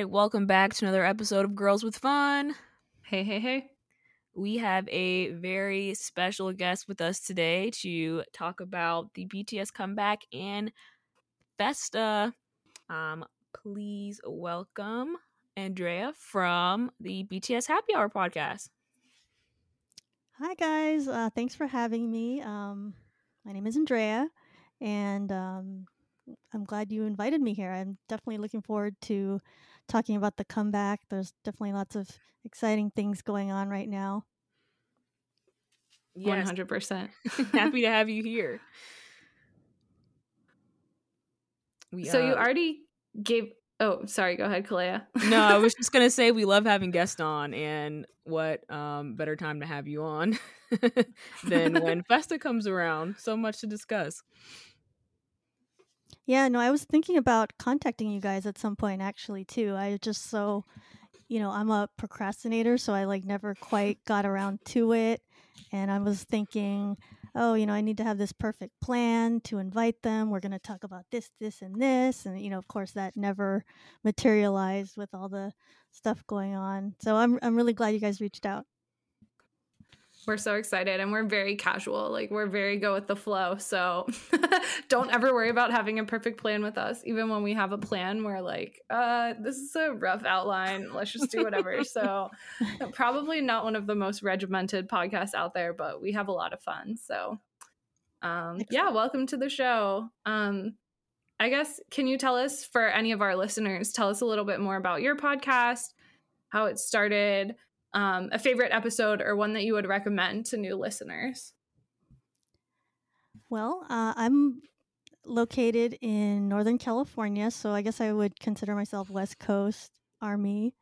All right, welcome back to another episode of Girls with Fun. Hey, hey, hey. We have a very special guest with us today to talk about the BTS comeback and Festa. Um, please welcome Andrea from the BTS Happy Hour podcast. Hi, guys. Uh, thanks for having me. Um, my name is Andrea, and um, I'm glad you invited me here. I'm definitely looking forward to talking about the comeback. There's definitely lots of exciting things going on right now. One hundred percent. Happy to have you here. We, so uh, you already gave. Oh, sorry. Go ahead, Kalea. no, I was just gonna say we love having guests on, and what um, better time to have you on than when Festa comes around? So much to discuss. Yeah, no, I was thinking about contacting you guys at some point actually too. I just so you know, I'm a procrastinator, so I like never quite got around to it. And I was thinking, oh, you know, I need to have this perfect plan to invite them. We're going to talk about this, this, and this. And, you know, of course, that never materialized with all the stuff going on. So I'm, I'm really glad you guys reached out. We're so excited and we're very casual. Like we're very go with the flow. So don't ever worry about having a perfect plan with us. Even when we have a plan, we're like, uh, this is a rough outline. Let's just do whatever. so probably not one of the most regimented podcasts out there, but we have a lot of fun. So um, yeah, welcome to the show. Um, I guess can you tell us for any of our listeners, tell us a little bit more about your podcast, how it started, um, a favorite episode or one that you would recommend to new listeners? Well, uh, I'm located in Northern California, so I guess I would consider myself West Coast Army.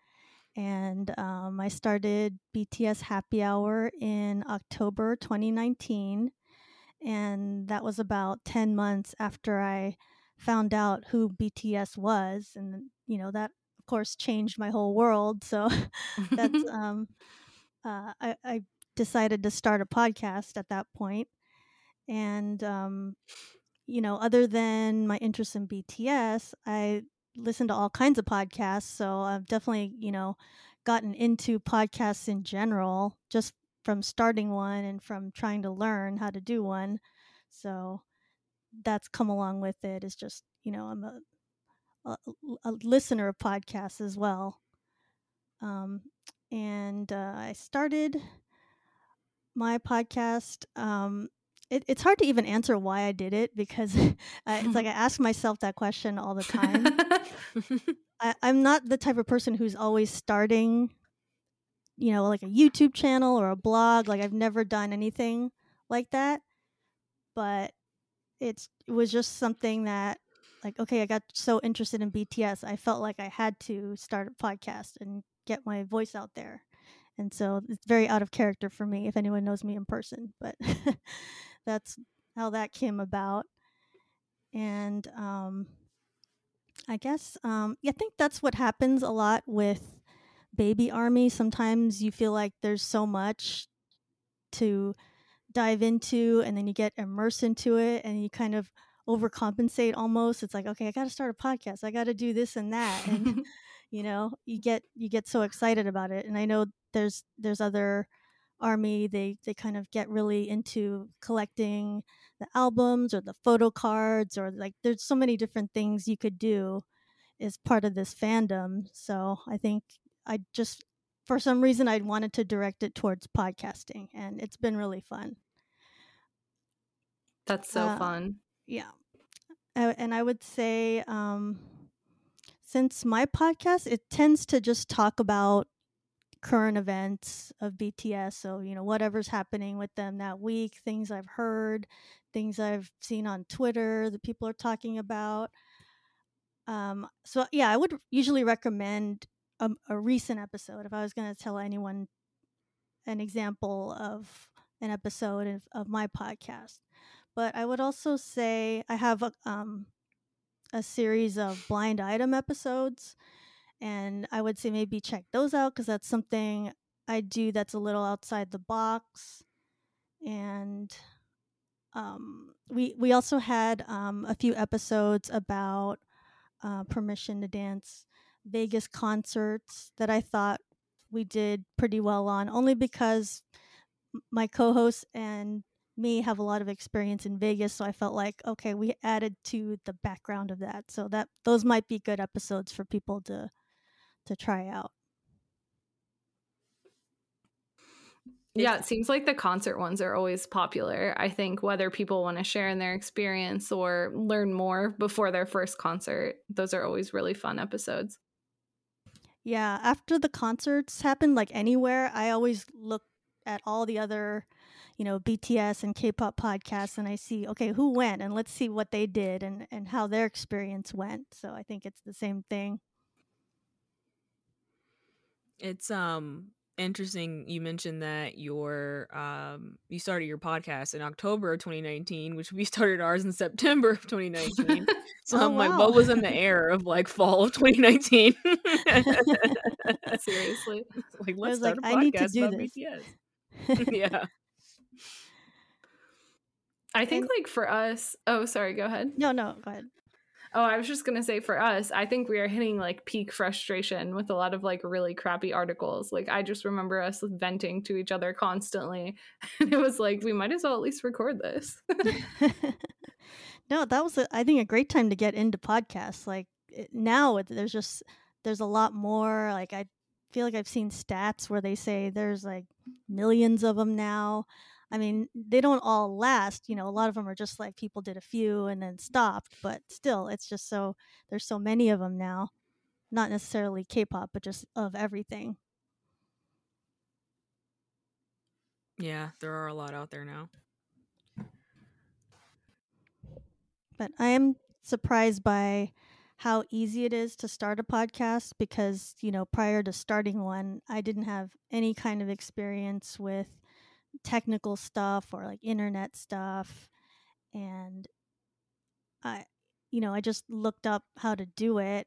And um, I started BTS Happy Hour in October 2019. And that was about 10 months after I found out who BTS was. And, you know, that course changed my whole world. So that's um, uh, I, I, decided to start a podcast at that point, and um, you know, other than my interest in BTS, I listen to all kinds of podcasts. So I've definitely you know gotten into podcasts in general, just from starting one and from trying to learn how to do one. So that's come along with it. Is just you know I'm a a, a listener of podcasts as well. Um, and uh, I started my podcast. Um, it, it's hard to even answer why I did it because it's like I ask myself that question all the time. I, I'm not the type of person who's always starting, you know, like a YouTube channel or a blog. Like I've never done anything like that, but it's it was just something that like okay i got so interested in bts i felt like i had to start a podcast and get my voice out there. And so it's very out of character for me if anyone knows me in person but that's how that came about. And um, i guess um, i think that's what happens a lot with baby army. Sometimes you feel like there's so much to dive into and then you get immersed into it and you kind of overcompensate almost. It's like okay i got to start a podcast. I got to do this and that. And you know you get you get so excited about it. And i know there's there's other army they they kind of get really into collecting the albums or the photo cards or like there's so many different things you could do as part of this fandom. So i think i just for some reason i wanted to direct it towards podcasting and it's been really fun. That's so uh, fun yeah. And i would say um, since my podcast it tends to just talk about current events of bts so you know whatever's happening with them that week things i've heard things i've seen on twitter that people are talking about. Um, so yeah i would usually recommend a, a recent episode if i was going to tell anyone an example of an episode of, of my podcast but I would also say I have a, um, a series of blind item episodes, and I would say maybe check those out because that's something I do that's a little outside the box. And um, we we also had um, a few episodes about uh, permission to dance Vegas concerts that I thought we did pretty well on, only because my co host and me have a lot of experience in Vegas, so I felt like okay, we added to the background of that. So that those might be good episodes for people to to try out. Yeah, it seems like the concert ones are always popular. I think whether people want to share in their experience or learn more before their first concert, those are always really fun episodes. Yeah, after the concerts happen, like anywhere, I always look at all the other, you know, BTS and K-pop podcasts, and I see, okay, who went, and let's see what they did and and how their experience went. So I think it's the same thing. It's um interesting you mentioned that your um you started your podcast in October of 2019, which we started ours in September of 2019. so Oh, I'm like, what was in the air of like fall of 2019? Seriously. like let's was like, start a "I need to podcast about this." BTS. yeah. I think And- like for us, oh sorry, go ahead. no, no, go ahead. Oh, I was just gonna say for us, I think we are hitting like peak frustration with a lot of like really crappy articles. Like I just remember us venting to each other constantly. And it was like, we might as well at least record this. no, that was a, I think a great time to get into podcasts. Like it, now, it, there's just there's a lot more. Like I feel like I've seen stats where they say there's like millions of them now. I mean, they don't all last. You know, a lot of them are just like people did a few and then stopped. But still, it's just so there's so many of them now. Not necessarily K-pop, but just of everything. Yeah, there are a lot out there now. But I am surprised by how easy it is to start a podcast because, you know, prior to starting one, I didn't have any kind of experience with technical stuff or like internet stuff. And I, you know, I just looked up how to do it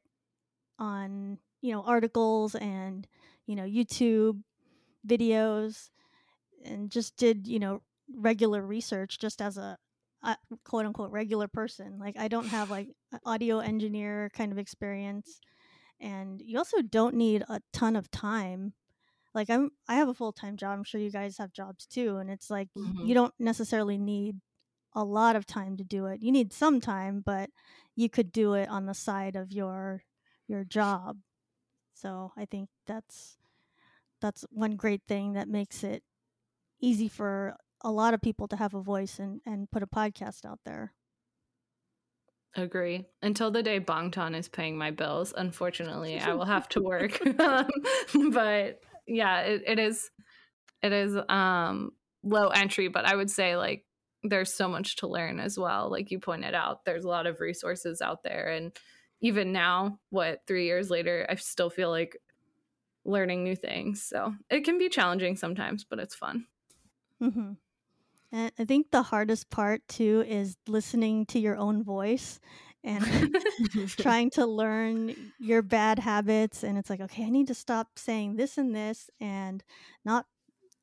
on, you know, articles and, you know, YouTube videos and just did, you know, regular research just as a, a quote unquote regular person. Like I don't have like audio engineer kind of experience. And you also don't need a ton of time. Like I'm I have a full-time job. I'm sure you guys have jobs too and it's like Mhm. you don't necessarily need a lot of time to do it. You need some time, but you could do it on the side of your your job. So I think that's that's one great thing that makes it easy for a lot of people to have a voice and, and put a podcast out there. Agree. Until the day Bangtan is paying my bills, unfortunately, I will have to work. um, but yeah, it, it is it is um low entry, but I would say like there's so much to learn as well. Like you pointed out, there's a lot of resources out there and even now, what, 3 years later, I still feel like learning new things. So, it can be challenging sometimes, but it's fun. hmm And I think the hardest part too is listening to your own voice and trying to learn your bad habits. And it's like, okay, I need to stop saying this and this and not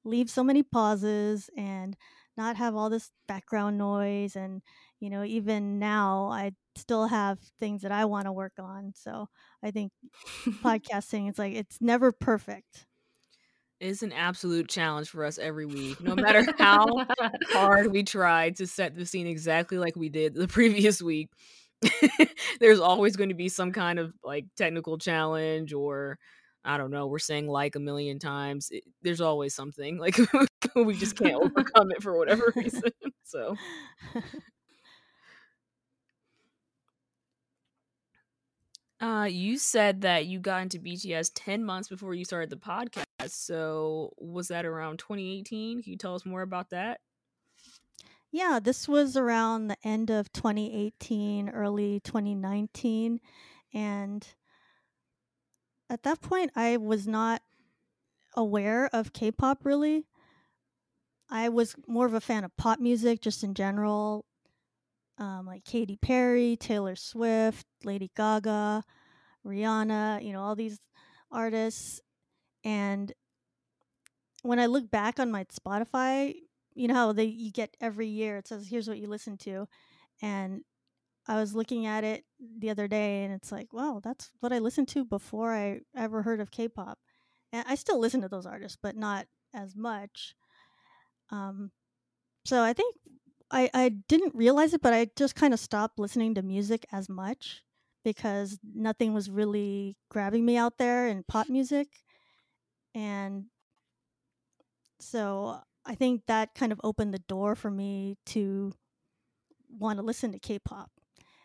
leave so many pauses and not have all this background noise. And, you know, even now, I still have things that I want to work on. So I think podcasting, it's like, it's never perfect. It's an absolute challenge for us every week. No matter how hard we try to set the scene exactly like we did the previous week, there's always going to be some kind of like technical challenge or I don't know, we're saying like a million times. It, there's always something like we just can't overcome it for whatever reason. So, uh you said that you got into BTS 10 months before you started the podcast. So, was that around 2018? Can you tell us more about that? Yeah, this was around the end of 2018, early 2019. And at that point, I was not aware of K pop really. I was more of a fan of pop music just in general, um, like Katy Perry, Taylor Swift, Lady Gaga, Rihanna, you know, all these artists. And when I look back on my Spotify, you know how they you get every year it says here's what you listen to, and I was looking at it the other day and it's like, wow, that's what I listened to before I ever heard of K-pop. And I still listen to those artists, but not as much. Um, so I think I, I didn't realize it, but I just kind of stopped listening to music as much because nothing was really grabbing me out there in pop music. And so I think that kind of opened the door for me to want to listen to K pop.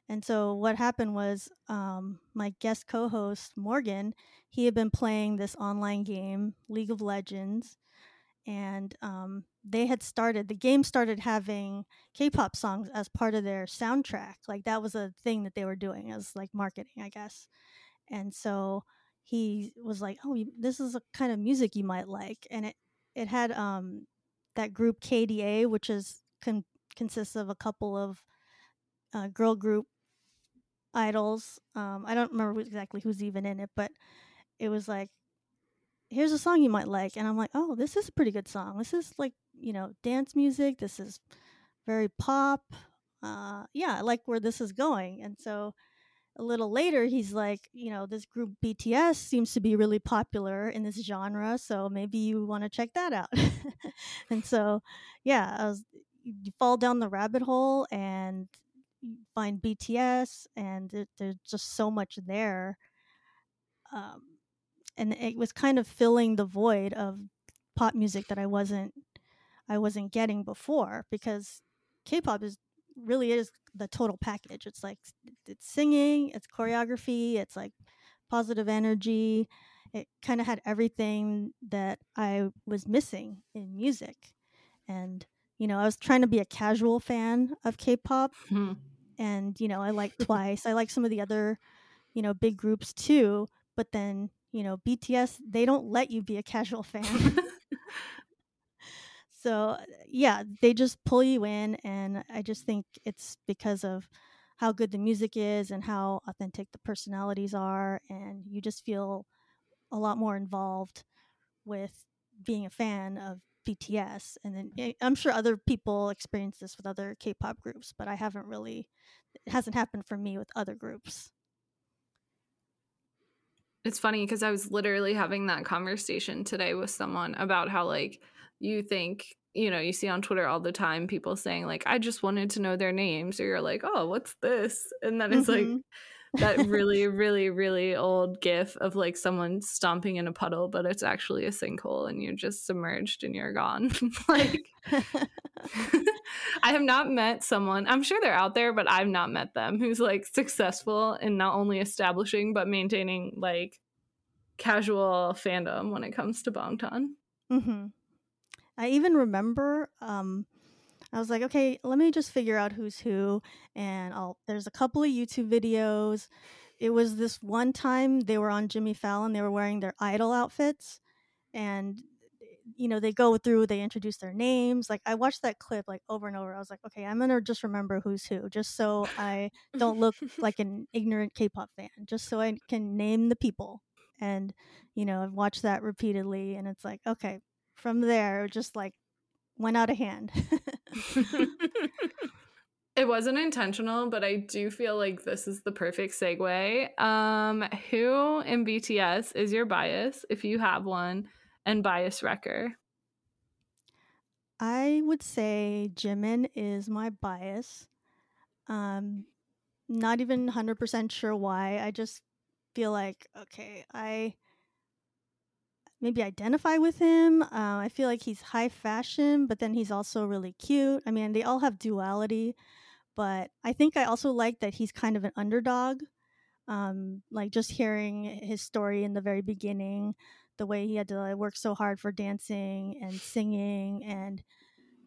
And so what happened was um, my guest co host, Morgan, he had been playing this online game, League of Legends. And um, they had started, the game started having K pop songs as part of their soundtrack. Like that was a thing that they were doing as like marketing, I guess. And so he was like, "Oh, this is a kind of music you might like," and it it had um that group KDA, which is con- consists of a couple of uh, girl group idols. Um, I don't remember exactly who's even in it, but it was like, here's a song you might like, and I'm like, oh, this is a pretty good song. This is like you know dance music. This is very pop. Uh, yeah, I like where this is going, and so a little later he's like you know this group bts seems to be really popular in this genre so maybe you want to check that out. And so yeah i was, you fall down the rabbit hole and find bts and it, there's just so much there um, and it was kind of filling the void of pop music that i wasn't i wasn't getting before because k-pop is really is the total package. It's like it's singing, it's choreography, it's like positive energy. It kind of had everything that I was missing in music. And you know, I was trying to be a casual fan of K-pop. Mm-hmm. And you know, I like Twice. I like some of the other, you know, big groups too, but then, you know, BTS, they don't let you be a casual fan. So, yeah, they just pull you in. And I just think it's because of how good the music is and how authentic the personalities are. And you just feel a lot more involved with being a fan of BTS. And then eh, I'm sure other people experience this with other K pop groups, but I haven't really, it hasn't happened for me with other groups. It's funny because I was literally having that conversation today with someone about how, like, you think you know you see on twitter all the time people saying like i just wanted to know their names or you're like oh what's this and then it's mm-hmm. like that really really really old gif of like someone stomping in a puddle but it's actually a sinkhole and you're just submerged and you're gone like i have not met someone i'm sure they're out there but i've not met them who's like successful in not only establishing but maintaining like casual fandom when it comes to bangtan mm-hmm. I even remember um, I was like, okay, let me just figure out who's who, and I'll. There's a couple of YouTube videos. It was this one time they were on Jimmy Fallon. They were wearing their idol outfits, and you know they go through. They introduce their names. Like I watched that clip like over and over. I was like, okay, I'm gonna just remember who's who, just so I don't look like an ignorant K-pop fan. Just so I can name the people. And you know, I've watched that repeatedly, and it's like, okay, from there, just like went out of hand. it wasn't intentional, but I do feel like this is the perfect segue. Um, who in BTS is your bias, if you have one, and bias wrecker? I would say Jimin is my bias. Um, not even 100% sure why. I just feel like, okay, I maybe identify with him. Uh, I feel like he's high fashion, but then he's also really cute. I mean, they all have duality, but I think I also like that he's kind of an underdog. Um, like just hearing his story in the very beginning, the way he had to like, work so hard for dancing and singing, and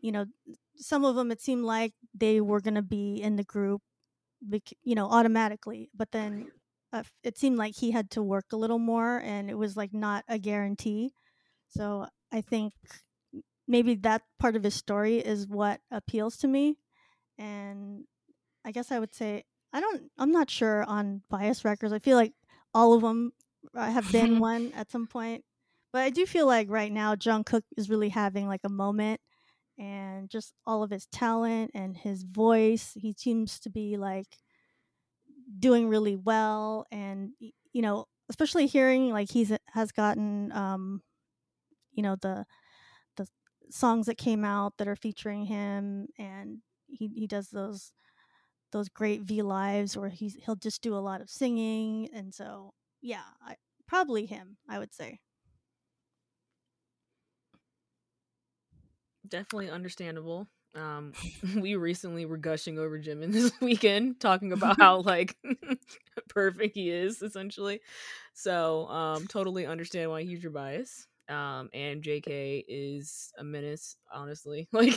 you know, some of them it seemed like they were gonna be in the group, you know, automatically, but then uh, it seemed like he had to work a little more and it was like not a guarantee. So I think maybe that part of his story is what appeals to me. And I guess I would say I don't I'm not sure on bias wreckers. I feel like all of them uh, have been one at some point. But I do feel like right now Jungkook is really having like a moment and just all of his talent and his voice. He seems to be like doing really well and you know especially hearing like he's has gotten um you know the the songs that came out that are featuring him and he he does those those great V lives where he's he'll just do a lot of singing and so yeah I, probably him I would say. Definitely understandable um we recently were gushing over Jimin this weekend talking about how like perfect he is essentially. So um totally understand why he's your bias. Um and jk is a menace honestly. Like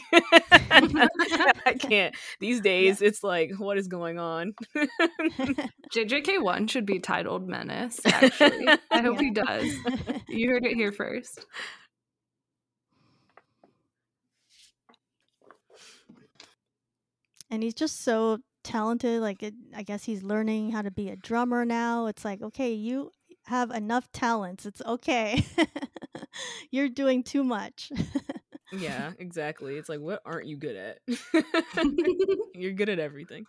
i can't. These days yeah. it's like what is going on? Jjk1 should be titled menace actually. I hope yeah. he does. You heard it here first and he's just so talented like it, i guess he's learning how to be a drummer now it's like okay you have enough talents it's okay. You're doing too much. Yeah exactly it's like what aren't you good at? You're good at everything.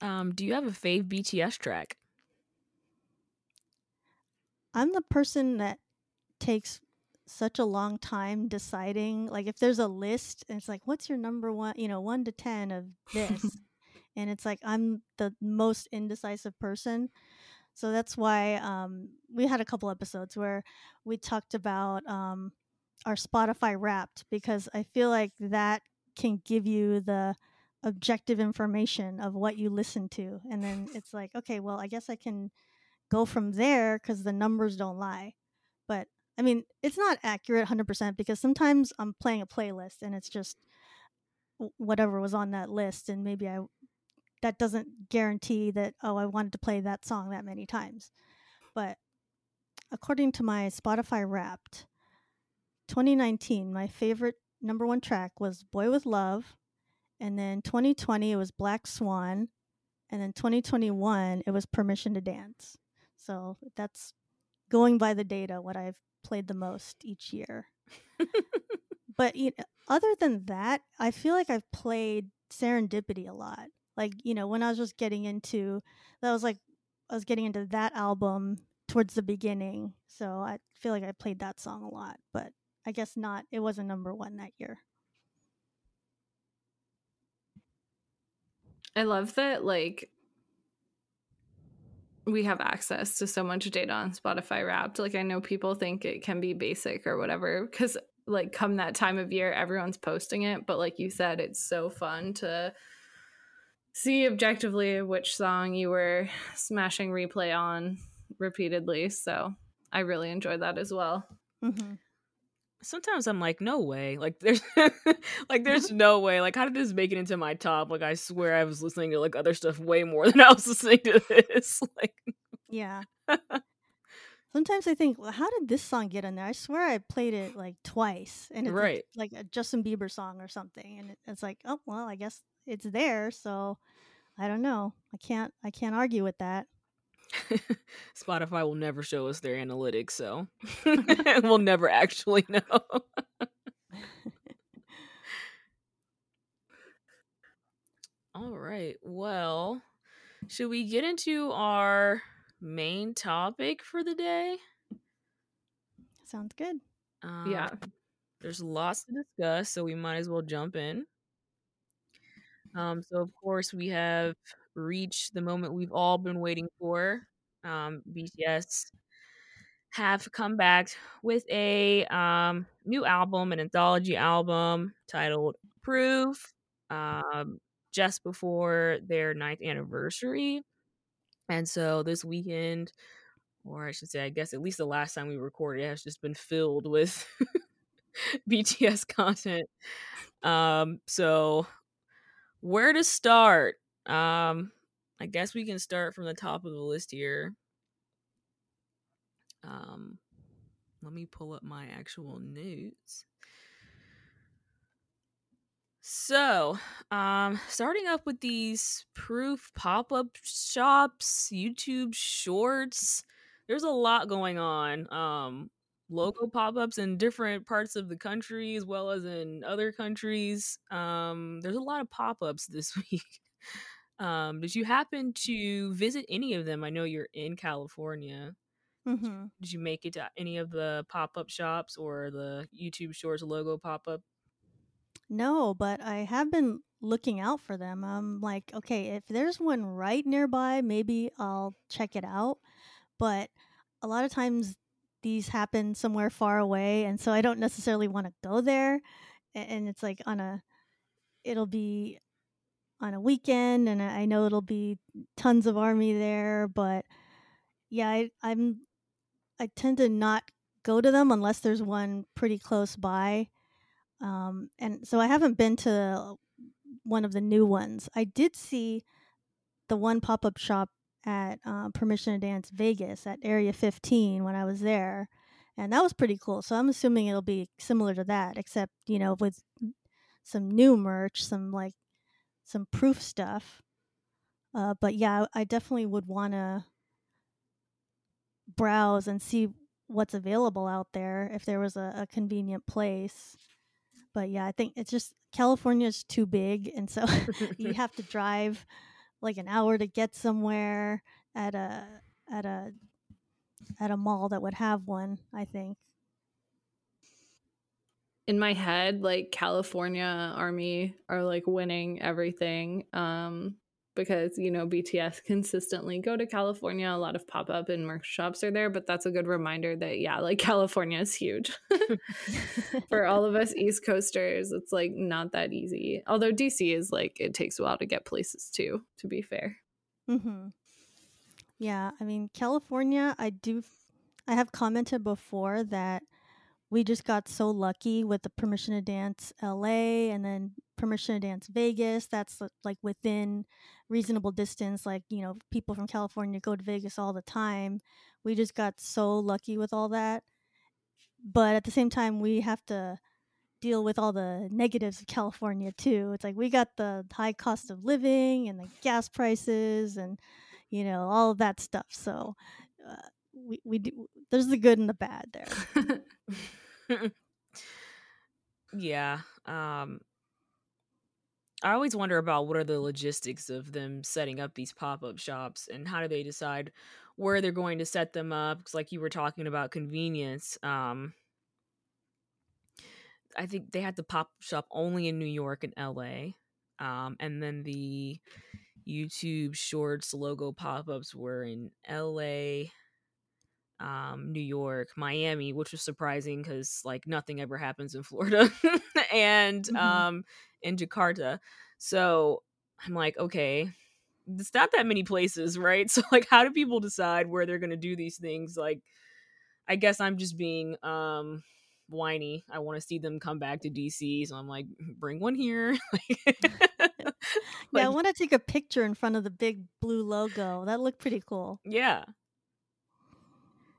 Um do you have a fave bts track? I'm the person that takes such a long time deciding like if there's a list and it's like what's your number one you know 1 to 10 of this and it's like I'm the most indecisive person. So that's why um, we had a couple episodes where we talked about um, our Spotify wrapped because I feel like that can give you the objective information of what you listen to and then it's like okay well I guess I can go from there because the numbers don't lie. But I mean, it's not accurate 100% because sometimes I'm playing a playlist and it's just whatever was on that list and maybe I that doesn't guarantee that oh I wanted to play that song that many times. But according to my Spotify Wrapped 2019, my favorite number 1 track was Boy with Love and then 2020 it was Black Swan and then 2021 it was Permission to Dance. So that's going by the data what I've played the most each year. but you know, other than that, I feel like I've played Serendipity a lot. Like, you know, when I was just getting into that was like I was getting into that album towards the beginning. So I feel like I played that song a lot, but I guess not. It wasn't number 1 that year. I love that like we have access to so much data on Spotify Wrapped. Like I know people think it can be basic or whatever because like come that time of year everyone's posting it, but like you said it's so fun to see objectively which song you were smashing replay on repeatedly. So I really enjoyed that as well. Mm-hmm sometimes I'm like, no way. Like there's like there's no way. Like how did this make it into my top? Like I swear I was listening to like other stuff way more than I was listening to this. Like Yeah. Sometimes I think, well, how did this song get in there? I swear I played it like twice, and it's right. like, like a Justin Bieber song or something, and it's like, oh well, I guess it's there. So I don't know. I can't. I can't argue with that. Spotify will never show us their analytics, so we'll never actually know. All right. Well, should we get into our main topic for the day? Sounds good. Um, yeah. There's lots to discuss, so we might as well jump in. Um, so of course we have reached the moment we've all been waiting for. Um, BTS have come back with a um, new album, an anthology album titled Proof, um, just before their ninth anniversary. And so this weekend, or I should say, I guess at least the last time we recorded, has just been filled with BTS content. Um, so where to start? Um, I guess we can start from the top of the list here. Um, let me pull up my actual notes. So, um, starting up with these proof pop up shops, YouTube shorts, there's a lot going on. Um, logo pop ups in different parts of the country as well as in other countries. Um, there's a lot of pop ups this week. Um, did you happen to visit any of them? I know you're in California. hmm Did you make it to any of the pop up shops or the YouTube Shorts logo pop up? No, but I have been looking out for them. I'm like, okay, if there's one right nearby, maybe I'll check it out. But a lot of times these happen somewhere far away, and so I don't necessarily want to go there. And it's like on a, it'll be on a weekend, and I know it'll be tons of army there. But yeah, I, I'm, I tend to not go to them unless there's one pretty close by. Um, and so I haven't been to one of the new ones. I did see the one pop up shop at uh, Permission to Dance Vegas at Area 15 when I was there, and that was pretty cool. So I'm assuming it'll be similar to that, except you know with some new merch, some like some proof stuff. Uh, but yeah, I definitely would want to browse and see what's available out there if there was a, a convenient place. But yeah, I think it's just California's too big, and so you have to drive like an hour to get somewhere at a at a at a mall that would have one. I think. In my head like california army are like winning everything um because you know bts consistently go to california a lot of pop-up and merch shops are there but that's a good reminder that yeah like california is huge for all of us east coasters it's like not that easy although dc is like it takes a while to get places too to be fair hmm Yeah, I mean California. I do. I have commented before that we just got so lucky with the Permission to Dance LA and then Permission to Dance Vegas. That's uh, like within reasonable distance. Like you know, people from California go to Vegas all the time. We just got so lucky with all that. But at the same time, we have to deal with all the negatives of California too. It's like we got the high cost of living and the gas prices and you know all of that stuff. So uh, we we do, there's the good and the bad there. yeah. Um I always wonder about what are the logistics of them setting up these pop-up shops and how do they decide where they're going to set them up cuz like you were talking about convenience. Um I think they had the pop shop only in New York and LA. Um and then the YouTube Shorts logo pop-ups were in LA, um, New York, Miami, which was surprising because like nothing ever happens in Florida, and Mhm. um, in Jakarta. So I'm like, okay, it's not that many places, right? So like, how do people decide where they're gonna do these things? Like, I guess I'm just being um whiny. I want to see them come back to DC, so I'm like, bring one here. Yeah, I want to take a picture in front of the big blue logo. That looked pretty cool. yeah.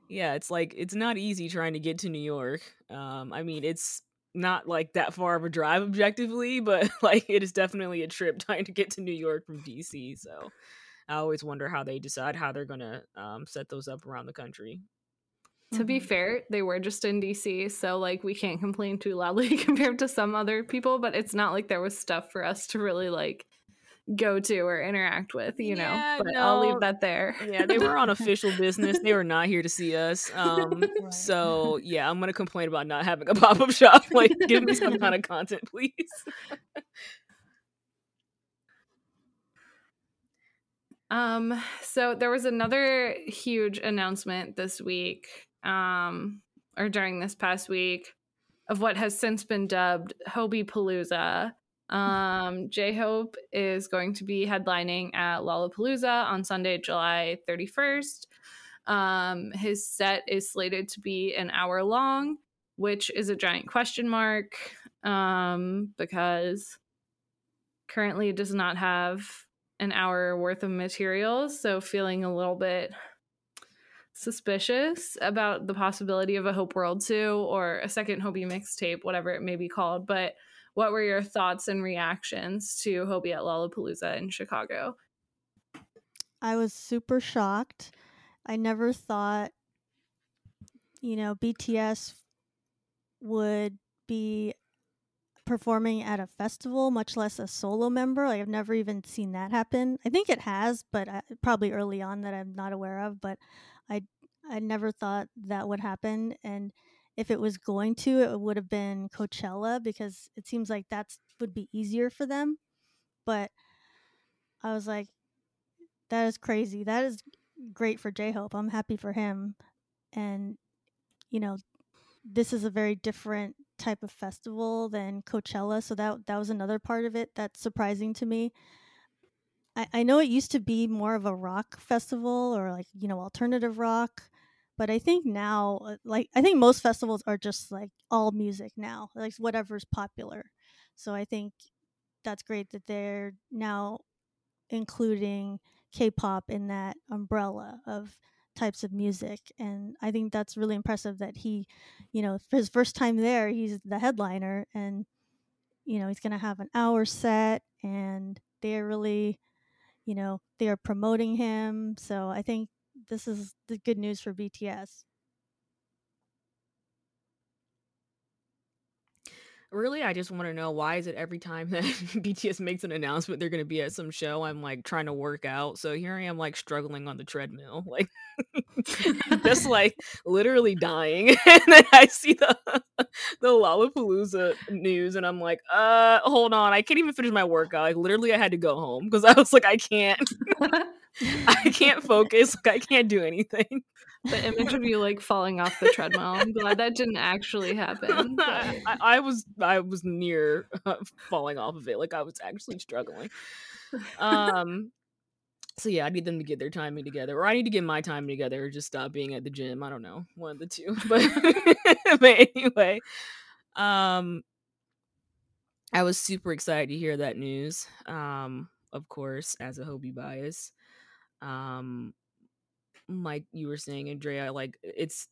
Yeah, it's like it's not easy trying to get to New York. Um, I mean, it's not like that far of a drive objectively, but like it is definitely a trip trying to get to New York from DC. So I always wonder how they decide how they're gonna um, set those up around the country. to be Mhm. fair they were just in dc so like we can't complain too loudly compared to some other people but it's not like there was stuff for us to really like go to or interact with you know Yeah, but i'll leave that there Yeah, they were on official business. They were not here to see us. Um, Right. so yeah, I'm gonna complain about not having a pop up shop. Like, give me some kind of content, please. Um, so there was another huge announcement this week, um, or during this past week, of what has since been dubbed Hobi Palooza. Um, J Hope is going to be headlining at Lollapalooza on Sunday, July 31st. Um, his set is slated to be an hour long, which is a giant question mark um, because currently it does not have an hour worth of materials. So, feeling a little bit suspicious about the possibility of a Hope World 2 or a second Hobi mixtape, whatever it may be called. But what were your thoughts and reactions to Hobi at Lollapalooza in Chicago? I was super shocked. I never thought, you know, BTS would be performing at a festival, much less a solo member. Like I've never even seen that happen. I think it has, but I, probably early on that I'm not aware of. But I I never thought that would happen, and if it was going to, it would have been Coachella because it seems like that's would be easier for them. But I was like, that is crazy. That is great for J Hope. I'm happy for him, and you know, this is a very different type of festival than Coachella, so that that was another part of it that's surprising to me. I, I know it used to be more of a rock festival or like you know alternative rock, but I think now uh, like I think most festivals are just like all music now, like whatever's popular. So I think that's great that they're now including K-pop in that umbrella of types of music and i think that's really impressive that he you know for his first time there he's the headliner and you know he's going to have an hour set and they're really you know they are promoting him so i think this is the good news for bts really i just want to know why is it every time that bts makes an announcement they're going to be at some show i'm like trying to work out? So here i am like struggling on the treadmill like just like literally dying. And then i see the the lollapalooza news and i'm like uh hold on i can't even finish my workout. Like literally i had to go home because i was like i can't i can't focus like i can't do anything the image of you like falling off the treadmill. I'm glad that didn't actually happen. I, I, was I was near uh, falling off of it. Like I was actually struggling. Um. So yeah, I need them to get their timing together, or I need to get my timing together, or just stop being at the gym. I don't know, one of the two. But but anyway, um, I was super excited to hear that news. Um, of course, as a Hobi bias. Um, like you were saying, Andrea, like it's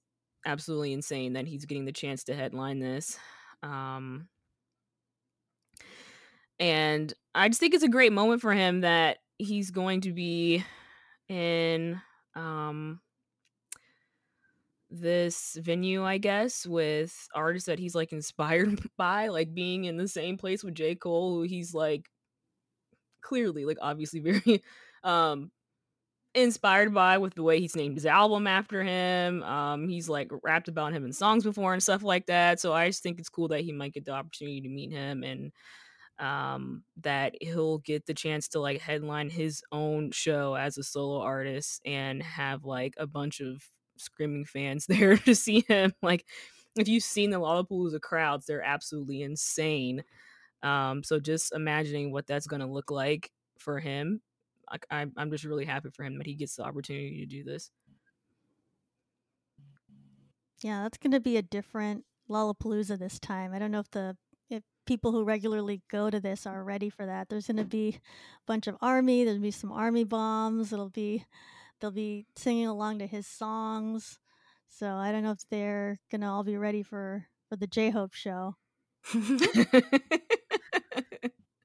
absolutely insane that he's getting the chance to headline this. Um, and I just think it's a great moment for him that he's going to be in um this venue, I guess, with artists that he's like inspired by, like being in the same place with J. Cole, who he's like clearly, like obviously very um inspired by with the way he's named his album after him. Um, he's like rapped about him in songs before and stuff like that. So I just think it's cool that he might get the opportunity to meet him and um that he'll get the chance to like headline his own show as a solo artist and have like a bunch of screaming fans there to see him like if you've seen the Lollapalooza crowds they're absolutely insane um so just imagining what that's going to look like for him I'm I'm just really happy for him that he gets the opportunity to do this. Yeah, that's going to be a different Lollapalooza this time. I don't know if the if people who regularly go to this are ready for that. There's going to be a bunch of army. There'll be some army bombs. It'll be they'll be singing along to his songs. So I don't know if they're going to all be ready for for the J Hope show.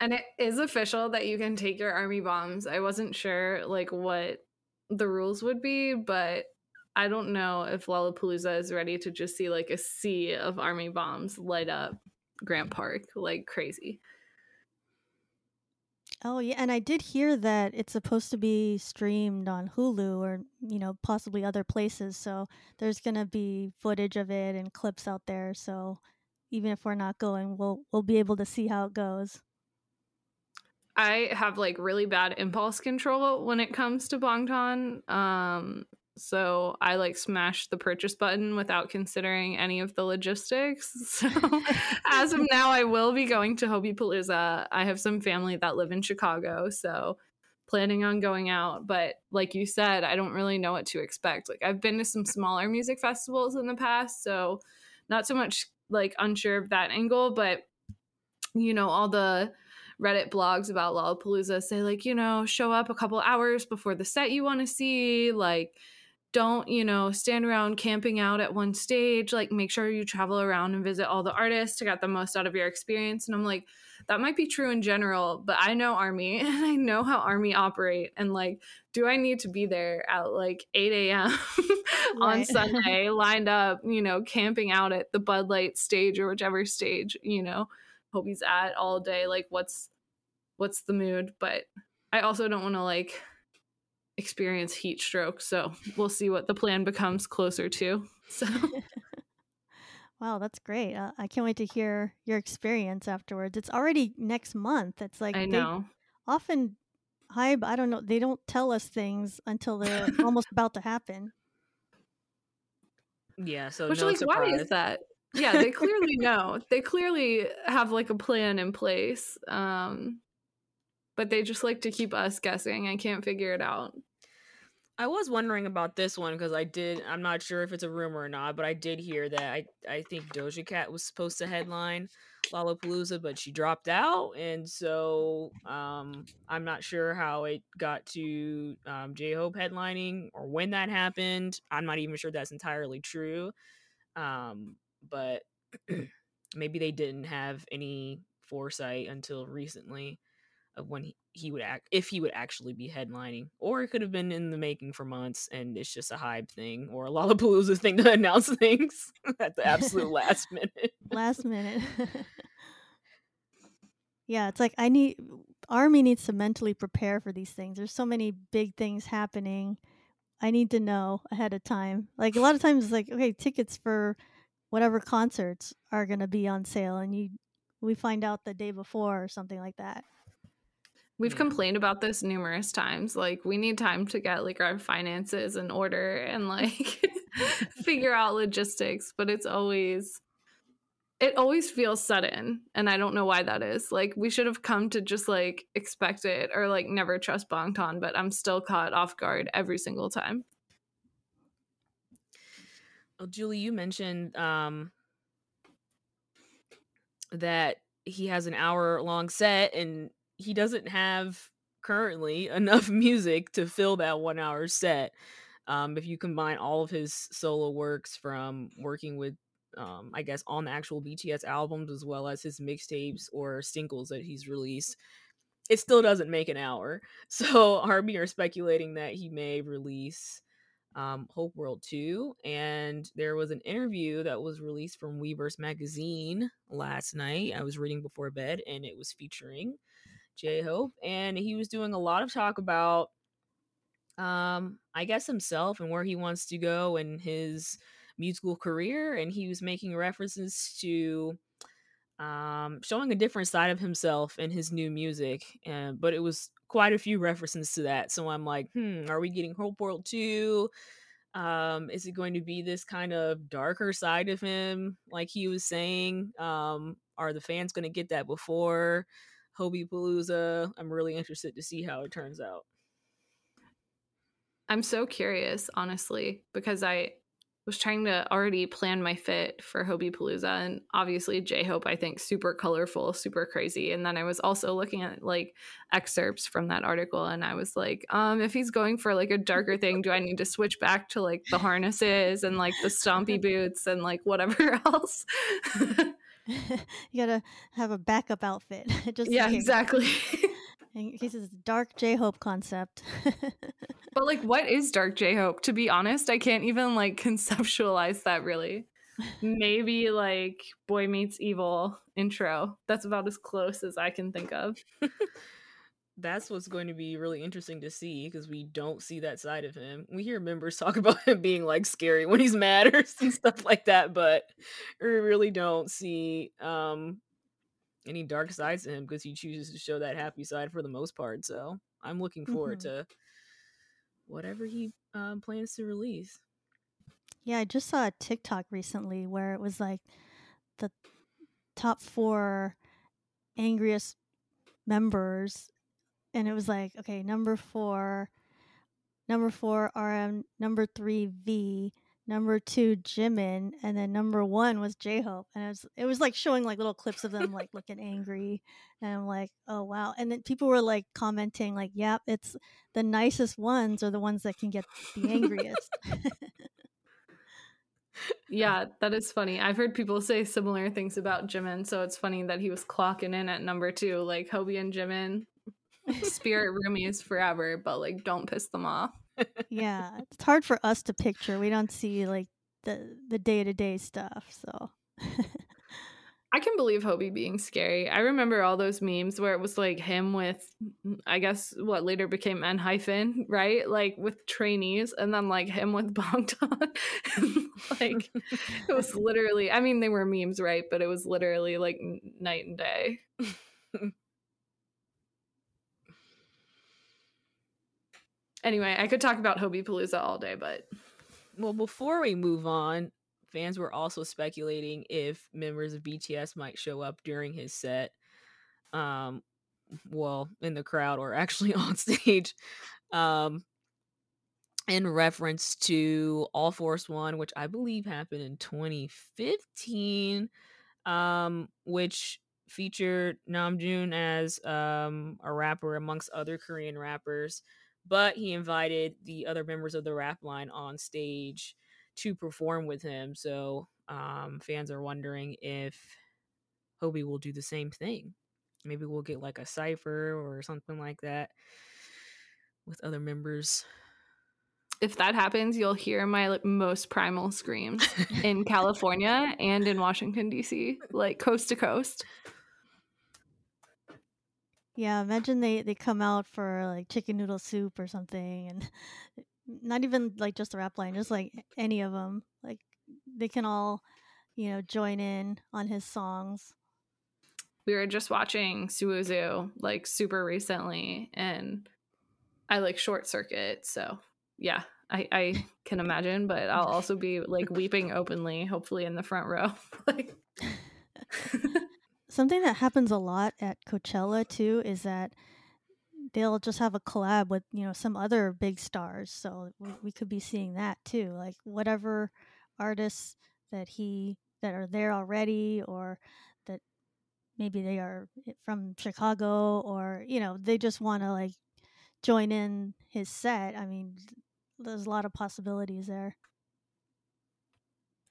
And it is official that you can take your army bombs. I wasn't sure like what the rules would be, but I don't know if Lollapalooza is ready to just see like a sea of army bombs light up Grant Park like crazy. Oh yeah, and I did hear that it's supposed to be streamed on Hulu or you know possibly other places. So there's gonna be footage of it and clips out there. So even if we're not going, we'll we'll be able to see how it goes. I have like really bad impulse control when it comes to Bangtan. Um, so I like smash the purchase button without considering any of the logistics. So as of now, I will be going to Hobi Palooza. I have some family that live in Chicago, so planning on going out. But like you said, I don't really know what to expect. Like I've been to some smaller music festivals in the past, so not so much like unsure of that angle, but you know, all the Reddit blogs about Lollapalooza say like, you know, show up a couple hours before the set you want to see, like don't, you know, stand around camping out at one stage, like make sure you travel around and visit all the artists to get the most out of your experience. And I'm like, that might be true in general, but I know Army and I know how Army operate. And like, do I need to be there at like 8 a.m. on Sunday, lined up, you know, camping out at the Bud Light stage or whichever stage, you know? Hobi's at all day. Like what's what's the mood? But I also don't want to like experience heat stroke. So we'll see what the plan becomes closer to. So wow, that's great. Uh, I can't wait to hear your experience afterwards. It's already next month. It's like I know. often Hybe, I don't know, they don't tell us things until they're almost about to happen. Yeah, so Which no like why is that? Yeah, they clearly know. They clearly have like a plan in place. Um but they just like to keep us guessing. I can't figure it out. I was wondering about this one because I did. I'm not sure if it's a rumor or not, but I did hear that I I think Doja Cat was supposed to headline Lollapalooza, but she dropped out, and so um I'm not sure how it got to um, J Hope headlining or when that happened. I'm not even sure that's entirely true, um, but maybe they didn't have any foresight until recently of when he, he would act if he would actually be headlining or it could have been in the making for months and it's just a Hybe thing or a lollapalooza thing to announce things at the absolute last minute Last minute. yeah, it's like I need Army needs to mentally prepare for these things. There's so many big things happening. I need to know ahead of time. Like a lot of times it's like, okay, tickets for whatever concerts are going to be on sale and you we find out the day before or something like that. We've hmm. complained about this numerous times. Like we need time to get like our finances in order and like figure out logistics, but it's always it always feels sudden and I don't know why that is. Like we should have come to just like expect it or like never trust Bangtan, but I'm still caught off guard every single time. Well julie you mentioned um that he has an hour long set and he doesn't have currently enough music to fill that one hour set. Um if you combine all of his solo works from working with um i guess on the actual bts albums as well as his mixtapes or singles that he's released it still doesn't make an hour. So army are speculating that he may release um, Hope World 2. And there was an interview that was released from Weverse magazine last night. I was reading before bed, and it was featuring J Hope. And he was doing a lot of talk about, um, I guess, himself and where he wants to go and his musical career. And he was making references to um, showing a different side of himself in his new music. And but it was quite a few references to that. So I'm like, hmm, are we getting Hope World 2? Um, is it going to be this kind of darker side of him, like he was saying? Um, are the fans going to get that before Hobi Palooza? I'm really interested to see how it turns out. I'm so curious, honestly, because I was trying to already plan my fit for Hobi Palooza, and obviously J Hope, I think, super colorful, super crazy. And then I was also looking at like excerpts from that article, and I was like, um, if he's going for like a darker thing, do I need to switch back to like the harnesses and like the stompy boots and like whatever else? you gotta have a backup outfit. Just yeah, exactly. In case it's dark J Hope concept. but like, what is Dark J Hope? To be honest, I can't even like conceptualize that really. Maybe like Boy Meets Evil intro. That's about as close as I can think of. That's what's going to be really interesting to see because we don't see that side of him. We hear members talk about him being like scary when he's mad or and stuff like that, but we really don't see um any dark sides to him because he chooses to show that happy side for the most part. So I'm looking forward Mhm. to whatever he um, plans to release. Yeah, I just saw a TikTok recently where it was like the top four angriest members, and it was like, okay, number four, number four RM, number three V, number two Jimin, and then number one was J Hope, and it was it was like showing like little clips of them like looking angry, and I'm like, oh wow, and then people were like commenting like, yep, it's the nicest ones are the ones that can get the angriest. Yeah, that is funny. I've heard people say similar things about Jimin, so it's funny that he was clocking in at number two. Like Hobi and Jimin, spirit roomies forever, but like don't piss them off. Yeah it's hard for us to picture we don't see like the the day-to-day stuff so I can believe Hobi being scary. I remember all those memes where it was like him with, mm, I guess, what later became ENHYPEN, right? Like with trainees, and then like him with Bangtan. like it was literally, I mean, they were memes, right? But it was literally like night and day. anyway, I could talk about Hobi Palooza all day, but. Well, before we move on, fans were also speculating if members of BTS might show up during his set. Um, well, in the crowd or actually on stage. Um, in reference to All Force One, which I believe happened in 2015, um, which featured Namjoon as um, a rapper amongst other Korean rappers, but he invited the other members of the rap line on stage to perform with him. So um, fans are wondering if Hobi will do the same thing. Maybe we'll get like a cipher or something like that with other members. If that happens, you'll hear my like, most primal screams in California and in Washington D.C., like coast to coast. Yeah, imagine they they come out for like chicken noodle soup or something, and not even like just the rap line, just like any of them. Like they can all, you know, join in on his songs. We were just watching Sowoozoo like super recently, and I like short circuit. So yeah, I, I can imagine, but I'll also be like weeping openly, hopefully in the front row. like something that happens a lot at Coachella too is that they'll just have a collab with you know some other big stars so we, we could be seeing that too like whatever artists that he that are there already or that maybe they are from chicago or you know they just want to like join in his set i mean there's a lot of possibilities there.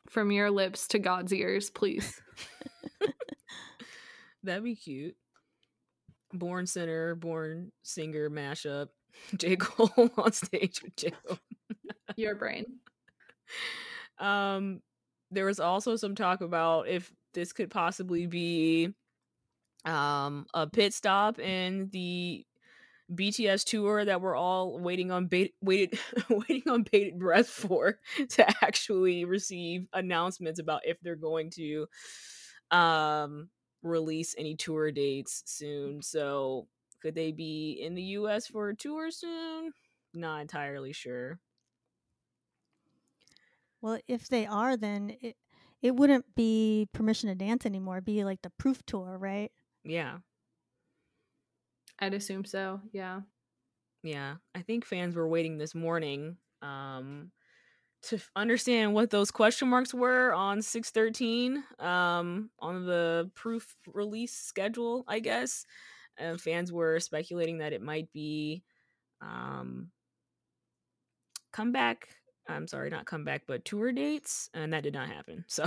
From your lips to god's ears please that'd be cute Born Center, Born Singer mashup. J. Cole on stage with J. Cole. Your brain. Um, there was also some talk about if this could possibly be um a pit stop in the BTS tour that we're all waiting on bait, waited waiting on bated breath for to actually receive announcements about if they're going to um release any tour dates soon. So could they be in the US for a tour soon? Not entirely sure. Well, if they are, then it it wouldn't be permission to dance anymore. It'd be like the proof tour, right? Yeah. I'd assume so. Yeah. Yeah. I think fans were waiting this morning um to understand what those question marks were on 613 um on the proof release schedule i guess fans were speculating that it might be um come back I'm sorry, not come back, but tour dates, and that did not happen. So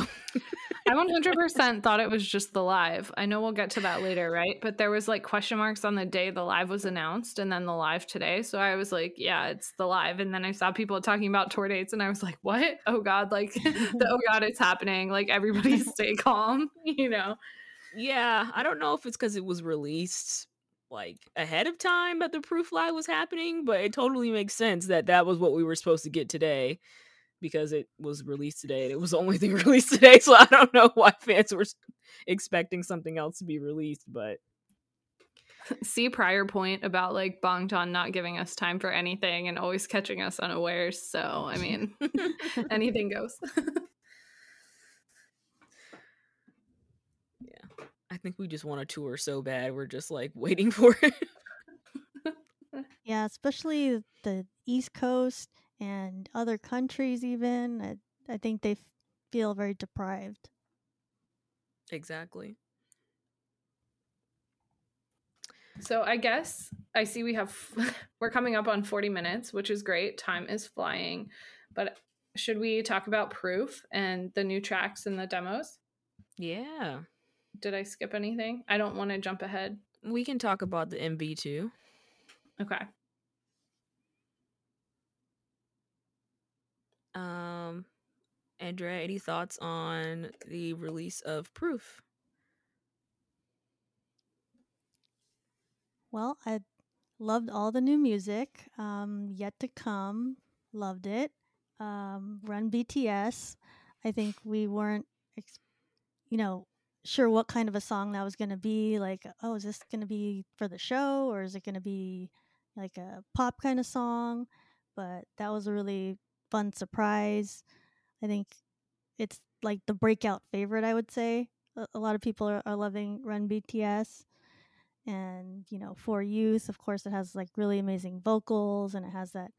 I 100% thought it was just the live. I know we'll get to that later, right? But there was like question marks on the day the live was announced and then the live today. So I was like, yeah, it's the live. And then I saw people talking about tour dates and I was like, what? Oh God, like the, oh God, it's happening. Like everybody stay calm, you know? Yeah, I don't know if it's because it was released like ahead of time that the proof live was happening, but it totally makes sense that that was what we were supposed to get today because it was released today and it was the only thing released today. So I don't know why fans were expecting something else to be released, but see prior point about like Bangtan not giving us time for anything and always catching us unawares. So I mean, anything goes. I think we just want a tour so bad. We're just like waiting for it. yeah, especially the East Coast and other countries, even. I, I think they feel very deprived. Exactly. So I guess I see we have we're coming up on 40 minutes, which is great. Time is flying. But should we talk about proof and the new tracks and the demos? Yeah did I skip anything? I don't want to jump ahead. We can talk about the MV too. Okay. Um, Andrea, any thoughts on the release of Proof? Well, I loved all the new music. Um, yet to come, loved it. Um, Run BTS. I think we weren't, ex- you know, sure what kind of a song that was going to be. Like, oh, is this going to be for the show or is it going to be like a pop kind of song? But that was a really fun surprise. I think it's like the breakout favorite, I would say. A, a lot of people are, are loving Run BTS. And, you know, for youth, of course, it has like really amazing vocals and it has that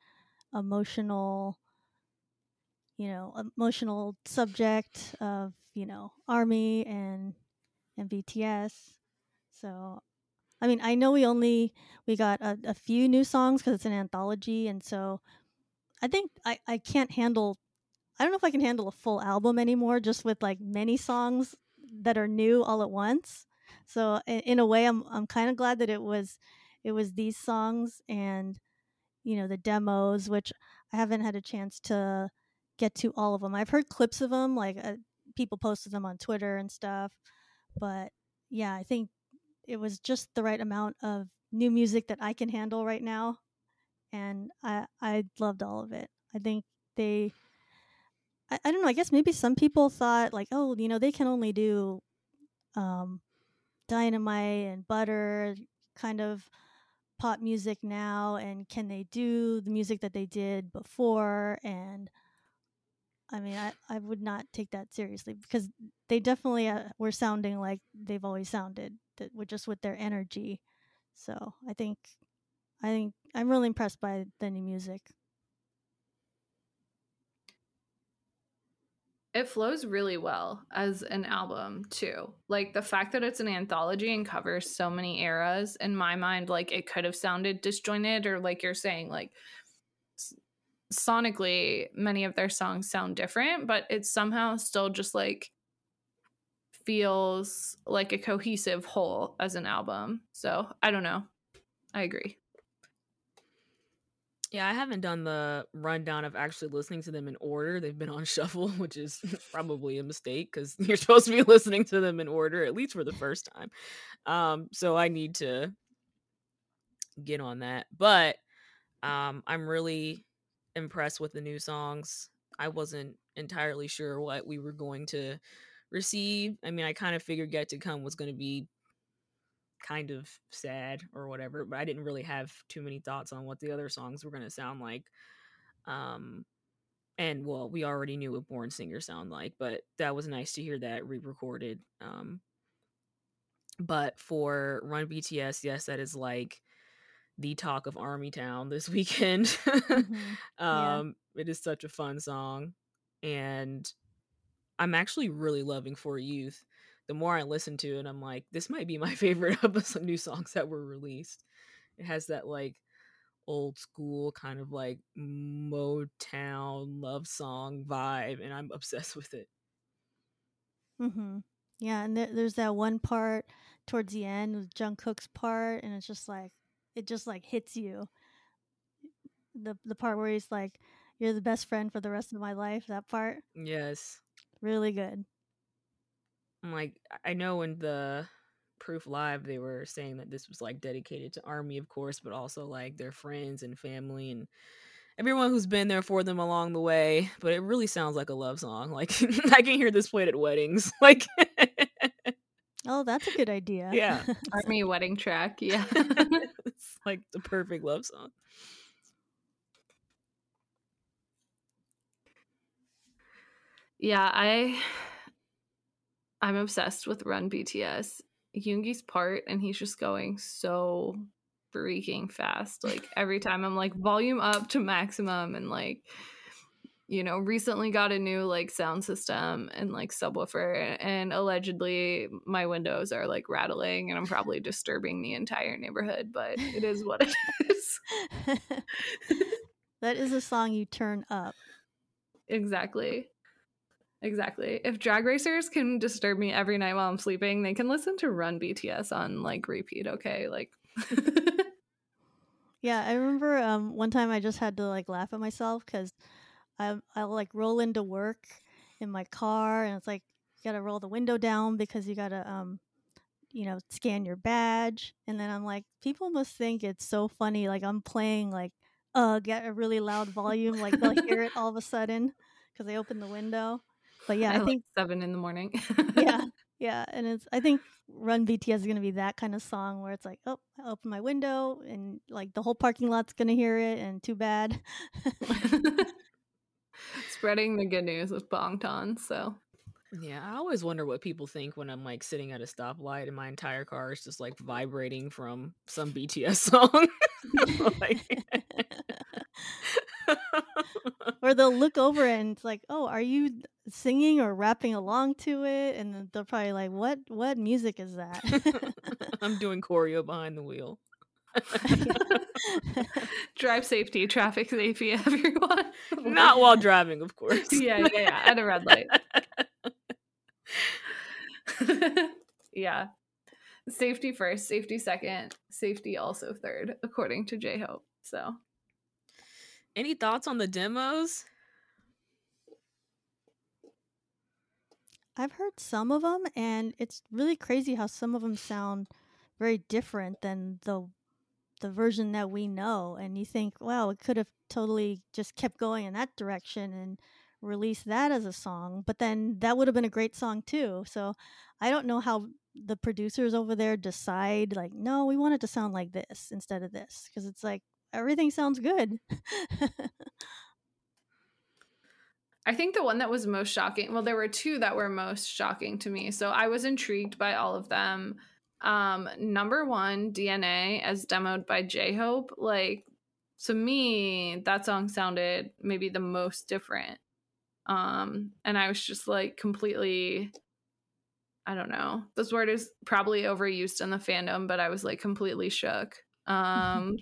emotional, you know, emotional subject of, you know, army and and BTS. So I mean, I know we only we got a, a few new songs because it's an anthology, and so I think I I can't handle. I don't know if I can handle a full album anymore, just with like many songs that are new all at once. So in, in a way, I'm I'm kind of glad that it was it was these songs and you know the demos, which I haven't had a chance to get to all of them. I've heard clips of them, like uh, people posted them on Twitter and stuff, but yeah, I think it was just the right amount of new music that I can handle right now, and I I loved all of it. I think they. I, I don't know. I guess maybe some people thought like, oh, you know, they can only do um, dynamite and butter kind of pop music now and can they do the music that they did before and i mean i, I would not take that seriously because they definitely uh, were sounding like they've always sounded that with just with their energy. So i think i think i'm really impressed by the new music. It flows really well as an album too. Like the fact that it's an anthology and covers so many eras in my mind like it could have sounded disjointed or like you're saying like sonically many of their songs sound different but it somehow still just like feels like a cohesive whole as an album so i don't know i agree Yeah, I haven't done the rundown of actually listening to them in order. They've been on shuffle, which is probably a mistake because you're supposed to be listening to them in order, at least for the first time. Um, so I need to get on that. But um, I'm really impressed with the new songs. I wasn't entirely sure what we were going to receive. I mean, I kind of figured Yet to Come was going to be kind of sad or whatever, but I didn't really have too many thoughts on what the other songs were going to sound like. Um, and well, we already knew what Born Singer sound like, but that was nice to hear that re-recorded. Um, but for Run BTS, yes, that is like the talk of Army Town this weekend. Mhm. Yeah. um, it is such a fun song, and I'm actually really loving For Youth. The more I listen to it, I'm like, this might be my favorite of the s- new songs that were released. It has that like old school kind of like Motown love song vibe, and I'm obsessed with it. hmm Yeah, and there, there's that one part towards the end with Jungkook's part, and it's just like it just like hits you. The the part where he's like, "You're the best friend for the rest of my life." That part, Yes. really good. I'm like, I I know in the Proof Live they were saying that this was like dedicated to Army, of course, but also like their friends and family and everyone who's been there for them along the way. But it really sounds like a love song. Like I can hear this played at weddings. Like Oh, that's a good idea. Yeah. army wedding track yeah it's like the perfect love song. Yeah, I I'm obsessed with Run BTS. Yoongi's part and he's just going so freaking fast. Like every time I'm like volume up to maximum and like you know, recently got a new like sound system and like subwoofer and allegedly my windows are like rattling and I'm probably disturbing the entire neighborhood, but it is what it is. that is a song you turn up. Exactly. Exactly. If drag racers can disturb me every night while I'm sleeping, they can listen to Run BTS on like repeat, okay? Like Yeah, I remember um, one time I just had to like laugh at myself because I I like roll into work in my car and it's like you gotta roll the window down because you gotta um you know, scan your badge. And then I'm like, people must think it's so funny. Like I'm playing like, uh, get a really loud volume. Like they'll hear it all of a sudden because they open the window. But yeah, I, At, think like, seven in the morning. yeah, yeah, and it's I think Run BTS is gonna be that kind of song where it's like, oh, I open my window and like the whole parking lot's gonna hear it, and too bad. Spreading the good news with Bangtan. So Yeah, I always wonder what people think when I'm like sitting at a stoplight and my entire car is just like vibrating from some BTS song. like, or they'll look over and it's like, oh, are you singing or rapping along to it? And they're probably like, what what music is that? I'm doing choreo behind the wheel. drive safety, traffic safety, everyone. Not while driving, of course. yeah, yeah, yeah. At a red light. yeah. Safety first, safety second, safety also third, according to J Hope. So Any thoughts on the demos? I've heard some of them, and it's really crazy how some of them sound very different than the the version that we know. And you think, wow, it could have totally just kept going in that direction and released that as a song. But then that would have been a great song too. So I don't know how the producers over there decide, like, no, we want it to sound like this instead of this, because it's like everything sounds good. I think the one that was most shocking, well, there were two that were most shocking to me. So I was intrigued by all of them. Um, number one, DNA, as demoed by J Hope. Like, to me, that song sounded maybe the most different. Um, and I was just like completely, I don't know. This word is probably overused in the fandom, but I was like completely shook. Um,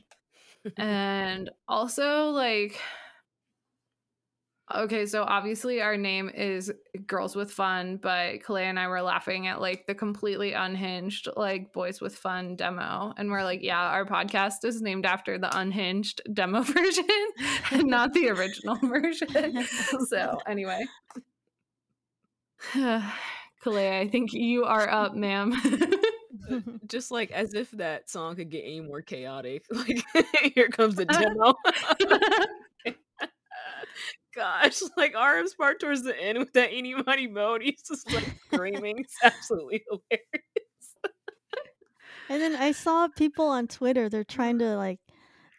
and also like, Okay, so obviously our name is Girls with Fun, but Kalea and I were laughing at like the completely unhinged like Boys with Fun demo. And we're like, yeah, our podcast is named after the unhinged demo version and not the original version. so anyway. Kalea, I think you are up, ma'am. Just like as if that song could get any more chaotic. Like here comes the demo. Gosh, like RM's part towards the end with that eeny money mode, he's just like screaming. It's absolutely hilarious. And then I saw people on Twitter, they're trying to like